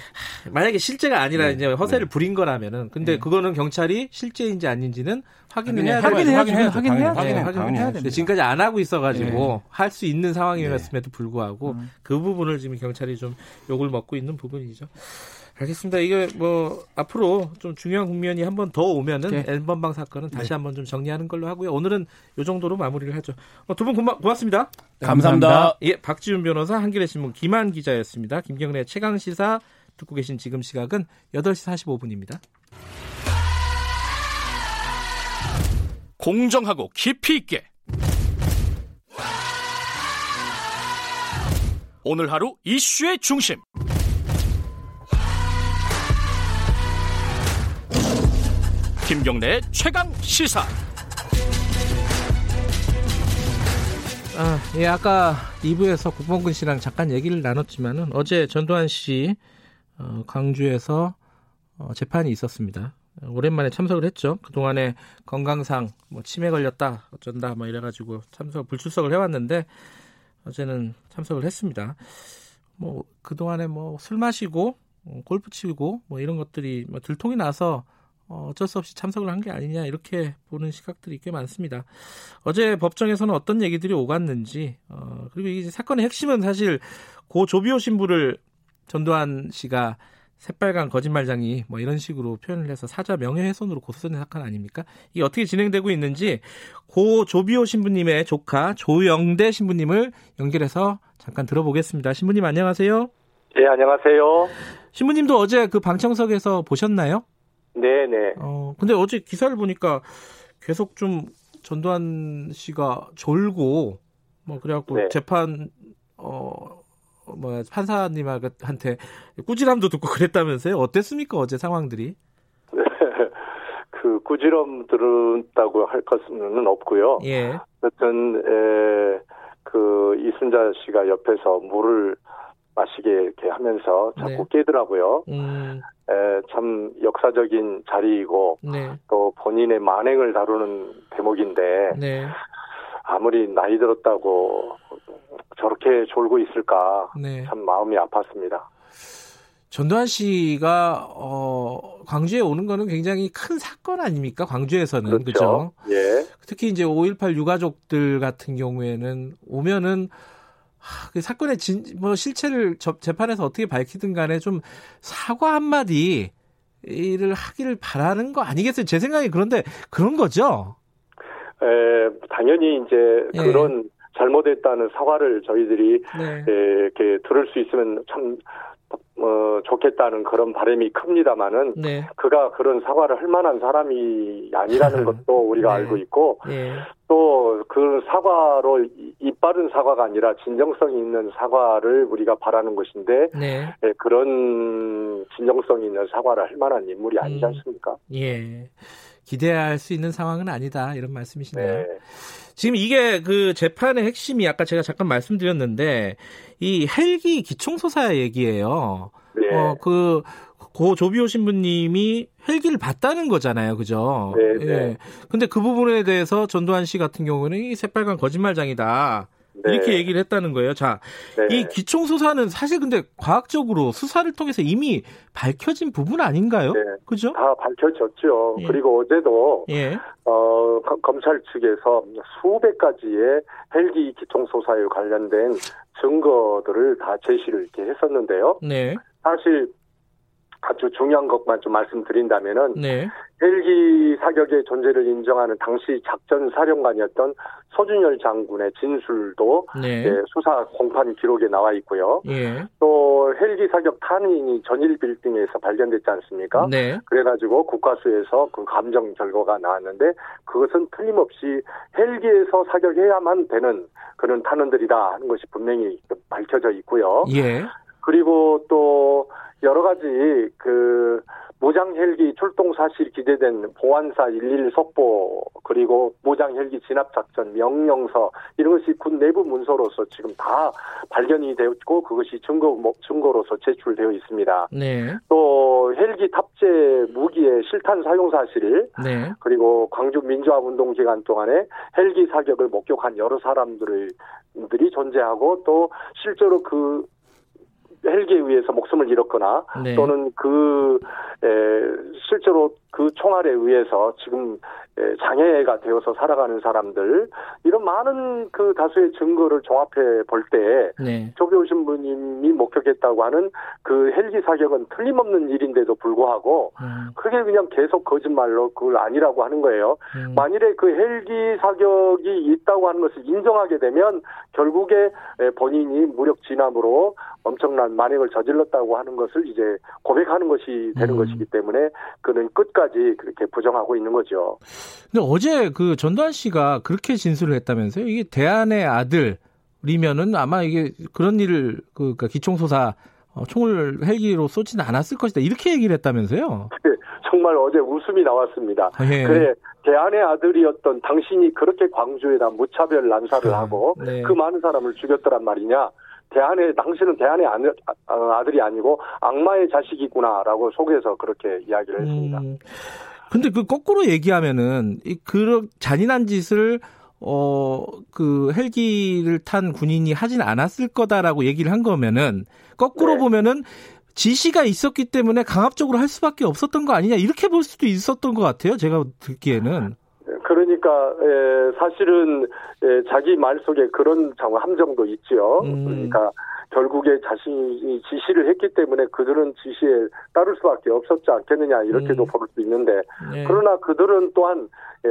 만약에 실제가 아니라 네. 이제 허세를 네. 부린 거라면은 근데 네. 그거는 경찰이 실제인지 아닌지는 확인을 해야 되는 확인해야죠. 확인해야 돼. 확인해야 돼. 지금까지 안 하고 있어 가지고 할 수 있는 상황이었음에도 불구하고 음. 그 부분을 지금 경찰이 좀 욕을 먹고 있는 부분이죠. 알겠습니다. 이게 뭐 앞으로 좀 중요한 국면이 한 번 더 오면은 네. 앨범방 사건은 다시 네. 한번 좀 정리하는 걸로 하고요. 오늘은 요 정도로 마무리를 하죠. 어, 두분 고맙습니다. 네, 감사합니다. 감사합니다. 예, 박지훈 변호사, 한겨레 신문 김한 기자였습니다. 김경래 최강 시사 듣고 계신 지금 시각은 8시 45분입니다. 공정하고 깊이 있게 오늘 하루 이슈의 중심 김경래 최강 시사. 아, 예, 아까 2부에서 국범근 씨랑 잠깐 얘기를 나눴지만은 어제 전두환 씨 어, 광주에서 어, 재판이 있었습니다. 오랜만에 참석을 했죠. 그동안에 건강상 뭐 치매 걸렸다 어쩐다 뭐 이래가지고 참석 불출석을 해왔는데 어제는 참석을 했습니다. 뭐 그동안에 뭐 술 마시고 어, 골프 치고 뭐 이런 것들이 뭐 들통이 나서 어, 어쩔 수 없이 참석을 한 게 아니냐 이렇게 보는 시각들이 꽤 많습니다. 어제 법정에서는 어떤 얘기들이 오갔는지 어, 그리고 이 사건의 핵심은 사실 고 조비오 신부를 전두환 씨가 새빨간 거짓말장이 뭐 이런 식으로 표현을 해서 사자 명예훼손으로 고소된 사건 아닙니까? 이게 어떻게 진행되고 있는지 고 조비오 신부님의 조카 조영대 신부님을 연결해서 잠깐 들어보겠습니다. 신부님 안녕하세요. 네, 안녕하세요. 신부님도 어제 그 방청석에서 보셨나요? 네네. 어, 근데 어제 기사를 보니까 계속 좀 전두환 씨가 졸고, 뭐, 그래갖고 네. 재판, 어, 뭐, 판사님한테 꾸지람도 듣고 그랬다면서요? 어땠습니까? 어제 상황들이? 그 꾸지람 들었다고 할 것은 없고요. 예. 어쨌든, 에, 그 이순자 씨가 옆에서 물을 마시게 이렇게 하면서 자꾸 네. 깨더라고요. 음. 에, 참 역사적인 자리이고 네. 또 본인의 만행을 다루는 대목인데 네. 아무리 나이 들었다고 저렇게 졸고 있을까 네. 참 마음이 아팠습니다. 전두환 씨가 어 광주에 오는 거는 굉장히 큰 사건 아닙니까? 광주에서는 그렇죠. 그죠? 예. 특히 이제 5.18 유가족들 같은 경우에는 오면은 하, 그 사건의 진, 뭐 실체를 저, 재판에서 어떻게 밝히든 간에 좀 사과 한마디 를 하기를 바라는 거 아니겠어요? 제 생각에 그런데 그런 거죠. 에, 당연히 이제 예. 그런 잘못했다는 사과를 저희들이 네. 에, 이렇게 들을 수 있으면 참 어, 좋겠다는 그런 바람이 큽니다만은 네. 그가 그런 사과를 할 만한 사람이 아니라는 것도 우리가 네. 알고 있고 네. 또그 사과로 이빠른 사과가 아니라 진정성이 있는 사과를 우리가 바라는 것인데 네. 예, 그런 진정성이 있는 사과를 할 만한 인물이 아니지 음. 않습니까? 예. 기대할 수 있는 상황은 아니다 이런 말씀이시네요. 네. 지금 이게 그 재판의 핵심이 아까 제가 잠깐 말씀드렸는데 이 헬기 기총소사 얘기예요. 네. 어, 그, 고 조비오 신부님이 헬기를 봤다는 거잖아요. 그죠? 네, 네. 예. 근데 그 부분에 대해서 전두환 씨 같은 경우는 이 새빨간 거짓말장이다. 네. 이렇게 얘기를 했다는 거예요. 자, 네. 이 기총 수사는 사실 근데 과학적으로 수사를 통해서 이미 밝혀진 부분 아닌가요? 네. 그죠? 다 밝혀졌죠. 예. 그리고 어제도 예. 어, 검찰 측에서 수백 가지의 헬기 기총 수사에 관련된 증거들을 다 제시를 이렇게 했었는데요. 네. 사실 아주 중요한 것만 좀 말씀드린다면은 네. 헬기 사격의 존재를 인정하는 당시 작전 사령관이었던 소준열 장군의 진술도 네. 예, 수사 공판 기록에 나와 있고요. 예. 또 헬기 사격 탄인이 전일 빌딩에서 발견됐지 않습니까? 네. 그래가지고 국가수에서 그 감정 결과가 나왔는데 그것은 틀림없이 헬기에서 사격해야만 되는 그런 탄원들이다 하는 것이 분명히 밝혀져 있고요. 예. 그리고 또 여러 가지 그 모장 헬기 출동 사실 기재된 보안사 11 속보 그리고 모장 헬기 진압 작전 명령서 이런 것이 군 내부 문서로서 지금 다 발견이 되었고 그것이 증거 뭐, 증거로서 제출되어 있습니다. 네. 또 헬기 탑재 무기의 실탄 사용 사실 네. 그리고 광주 민주화 운동 기간 동안에 헬기 사격을 목격한 여러 사람들이 존재하고 또 실제로 그 헬기에 의해서 목숨을 잃었거나 네. 또는 그 에, 실제로 그 총알에 의해서 지금 장애가 되어서 살아가는 사람들 이런 많은 그 다수의 증거를 종합해 볼때 네. 조배우 신부님이 목격했다고 하는 그 헬기 사격은 틀림없는 일인데도 불구하고 음. 그게 그냥 계속 거짓말로 그걸 아니라고 하는 거예요. 음. 만일에 그 헬기 사격이 있다고 하는 것을 인정하게 되면 결국에 본인이 무력 진압으로 엄청난 만행을 저질렀다고 하는 것을 이제 고백하는 것이 되는 음. 것이기 때문에 그는 끝까지 그렇게 부정하고 있는 거죠. 근데 어제 그 전두환 씨가 그렇게 진술을 했다면서요? 이게 대안의 아들이면은 아마 이게 그런 일을 그 그러니까 기총소사 어, 총을 헬기로 쏘지는 않았을 것이다 이렇게 얘기를 했다면서요? 네, 정말 어제 웃음이 나왔습니다. 예. 그래 대안의 아들이었던 당신이 그렇게 광주에다 무차별 난사를 아, 하고 네. 그 많은 사람을 죽였더란 말이냐? 대안의 당신은 대안의 아들이 아니고 악마의 자식이구나라고 속에서 그렇게 이야기를 했습니다. 음, 근데 그 거꾸로 얘기하면은 이 그런 잔인한 짓을 어, 그 헬기를 탄 군인이 하진 않았을 거다라고 얘기를 한 거면은 거꾸로 네. 보면은 지시가 있었기 때문에 강압적으로 할 수밖에 없었던 거 아니냐 이렇게 볼 수도 있었던 것 같아요. 제가 듣기에는. 그러니까 에, 사실은 에, 자기 말 속에 그런 함정도 있죠. 음. 그러니까 결국에 자신이 지시를 했기 때문에 그들은 지시에 따를 수밖에 없었지 않겠느냐 이렇게도 음. 볼수 있는데 네. 그러나 그들은 또한 에,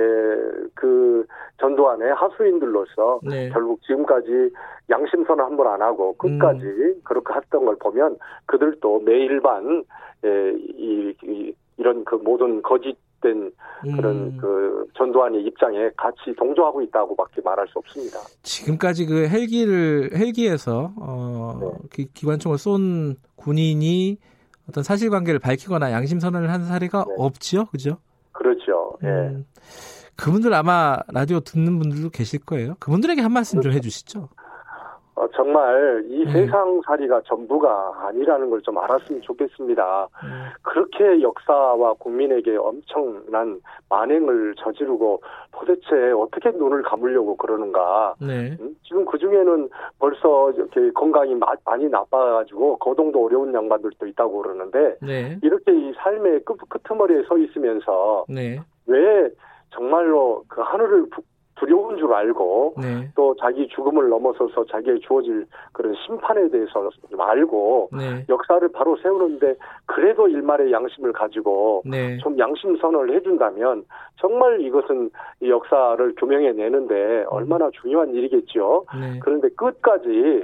그 전두환의 하수인들로서 네. 결국 지금까지 양심선을 한 번 안 하고 끝까지 음. 그렇게 했던 걸 보면 그들도 매일반 에, 이, 이 이런 그 모든 거짓 된 그런 음. 그 전두환의 입장에 같이 동조하고 있다고밖에 말할 수 없습니다. 지금까지 그 헬기를 헬기에서 어 네. 기관총을 쏜 군인이 어떤 사실관계를 밝히거나 양심 선언을 한 사례가 네. 없지요, 그죠? 그렇죠. 예. 음. 그분들 아마 라디오 듣는 분들도 계실 거예요. 그분들에게 한 말씀 그렇죠. 좀 해주시죠. 어, 정말 이 음. 세상살이가 전부가 아니라는 걸 좀 알았으면 좋겠습니다. 음. 그렇게 역사와 국민에게 엄청난 만행을 저지르고 도대체 어떻게 눈을 감으려고 그러는가. 네. 음? 지금 그 중에는 벌써 이렇게 건강이 많이 나빠가지고 거동도 어려운 양반들도 있다고 그러는데 네. 이렇게 이 삶의 끝, 끄머리에 서 있으면서 네. 왜 정말로 그 하늘을 두려운 줄 알고 네. 또 자기 죽음을 넘어서서 자기의 주어질 그런 심판에 대해서 좀 알고 네. 역사를 바로 세우는데 그래도 일말의 양심을 가지고 네. 좀 양심 선언을 해준다면 정말 이것은 이 역사를 규명해 내는데 얼마나 중요한 일이겠죠. 네. 그런데 끝까지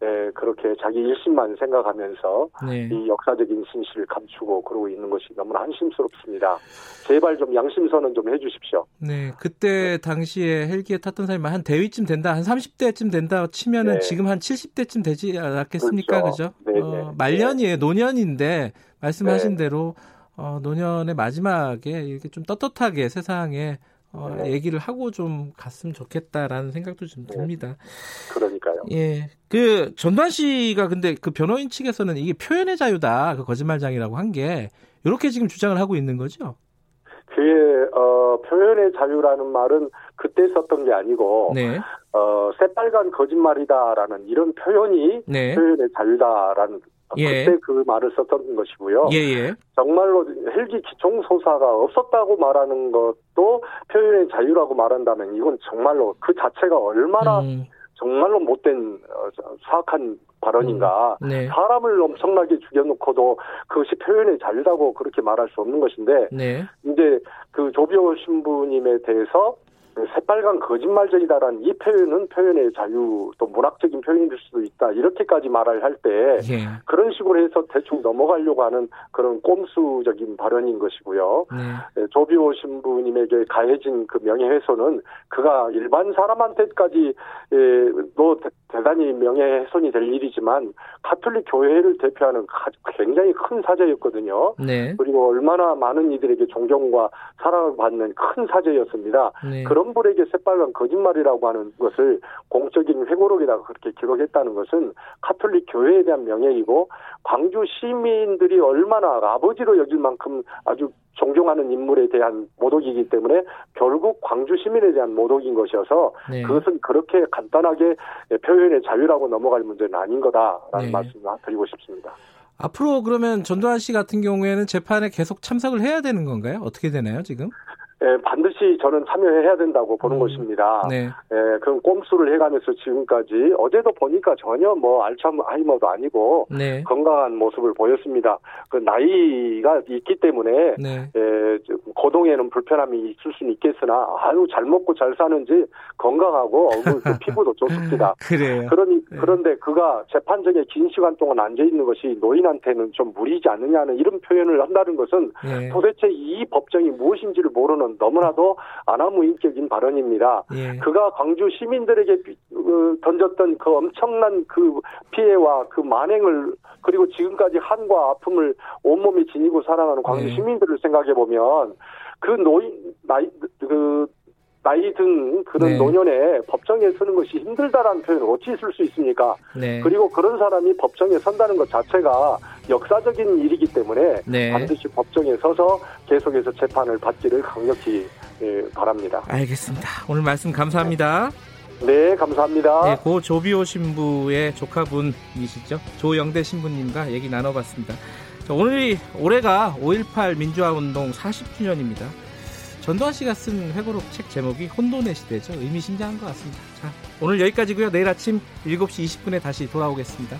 네, 그렇게 자기 일심만 생각하면서 네. 이 역사적인 진실을 감추고 그러고 있는 것이 너무나 한심스럽습니다. 제발 좀 양심 선언 좀 해주십시오. 네, 그때 당시에 헬기에 탔던 사람이 한 대위쯤 된다, 한 30대쯤 된다 치면은 네. 지금 한 70대쯤 되지 않았겠습니까, 그렇죠? 그죠? 네, 어, 네. 말년이에요, 노년인데 말씀하신 네. 대로 어, 노년의 마지막에 이렇게 좀 떳떳하게 세상에 어, 네. 얘기를 하고 좀 갔으면 좋겠다라는 생각도 좀 네. 듭니다. 그러니까요. 예. 그 전두환 씨가 근데 그 변호인 측에서는 이게 표현의 자유다. 그 거짓말장이라고 한 게 이렇게 지금 주장을 하고 있는 거죠? 그게 어 표현의 자유라는 말은 그때 썼던 게 아니고 네. 어 새빨간 거짓말이다라는 이런 표현이 네. 표현의 자유다라는 예. 그때 그 말을 썼던 것이고요. 예예. 예. 정말로 헬기 기총 소사가 없었다고 말하는 것도 표현의 자유라고 말한다면 이건 정말로 그 자체가 얼마나 음. 정말로 못된 어, 사악한 발언인가. 음. 네. 사람을 엄청나게 죽여놓고도 그것이 표현의 자유라고 그렇게 말할 수 없는 것인데 네. 이제 그 조비오 신부님에 대해서 새빨간 거짓말쟁이다라는 이 표현은 표현의 자유 또 문학적인 표현일 수도 있다 이렇게까지 말을 할때 예. 그런 식으로 해서 대충 넘어가려고 하는 그런 꼼수적인 발언인 것이고요. 네. 예, 조비오 신부님에게 가해진 그 명예훼손은 그가 일반 사람한테까지 예, 또 대단히 명예훼손이 될 일이지만 카톨릭 교회를 대표하는 굉장히 큰 사제였거든요. 네. 그리고 얼마나 많은 이들에게 존경과 사랑을 받는 큰 사제였습니다. 네. 그런 분에게 새빨간 거짓말이라고 하는 것을 공적인 회고록에다가 그렇게 기록했다는 것은 카톨릭 교회에 대한 명예이고 광주 시민들이 얼마나 아버지로 여길 만큼 아주 존경하는 인물에 대한 모독이기 때문에 결국 광주 시민에 대한 모독인 것이어서 네. 그것은 그렇게 간단하게 표현의 자유라고 넘어갈 문제는 아닌 거다라는 네. 말씀을 드리고 싶습니다. 앞으로 그러면 전두환 씨 같은 경우에는 재판에 계속 참석을 해야 되는 건가요? 어떻게 되나요, 지금? 예, 반드시 저는 참여해야 된다고 보는 음, 것입니다. 네. 예, 그럼 꼼수를 해가면서 지금까지 어제도 보니까 전혀 뭐 알츠하이머도 아니고 네. 건강한 모습을 보였습니다. 그 나이가 있기 때문에 네. 예, 거동에는 불편함이 있을 수는 있겠으나 아유 잘 먹고 잘 사는지 건강하고 얼굴 그 피부도 좋습니다. 그래요. 그러니 네. 그런데 그가 재판정에 긴 시간 동안 앉아 있는 것이 노인한테는 좀 무리지 않느냐는 이런 표현을 한다는 것은 네. 도대체 이 법정이 무엇인지를 모르는 너무나도 아나무인격인 발언입니다. 예. 그가 광주 시민들에게 어, 던졌던 그 엄청난 그 피해와 그 만행을 그리고 지금까지 한과 아픔을 온몸에 지니고 살아가는 광주 예. 시민들을 생각해 보면 그 노인 나이 그 나이 든 그런 네. 노년에 법정에 서는 것이 힘들다라는 표현을 어찌 쓸 수 있습니까? 네. 그리고 그런 사람이 법정에 선다는 것 자체가 역사적인 일이기 때문에 네. 반드시 법정에 서서 계속해서 재판을 받기를 강력히 예, 바랍니다. 알겠습니다. 오늘 말씀 감사합니다. 네, 감사합니다. 네, 고 조비오 신부의 조카분이시죠. 조영대 신부님과 얘기 나눠봤습니다. 오늘이 올해가 5.18 민주화 운동 40주년입니다. 전두환 씨가 쓴 회고록 책 제목이 혼돈의 시대죠. 의미심장한 것 같습니다. 자, 오늘 여기까지고요. 내일 아침 7시 20분에 다시 돌아오겠습니다.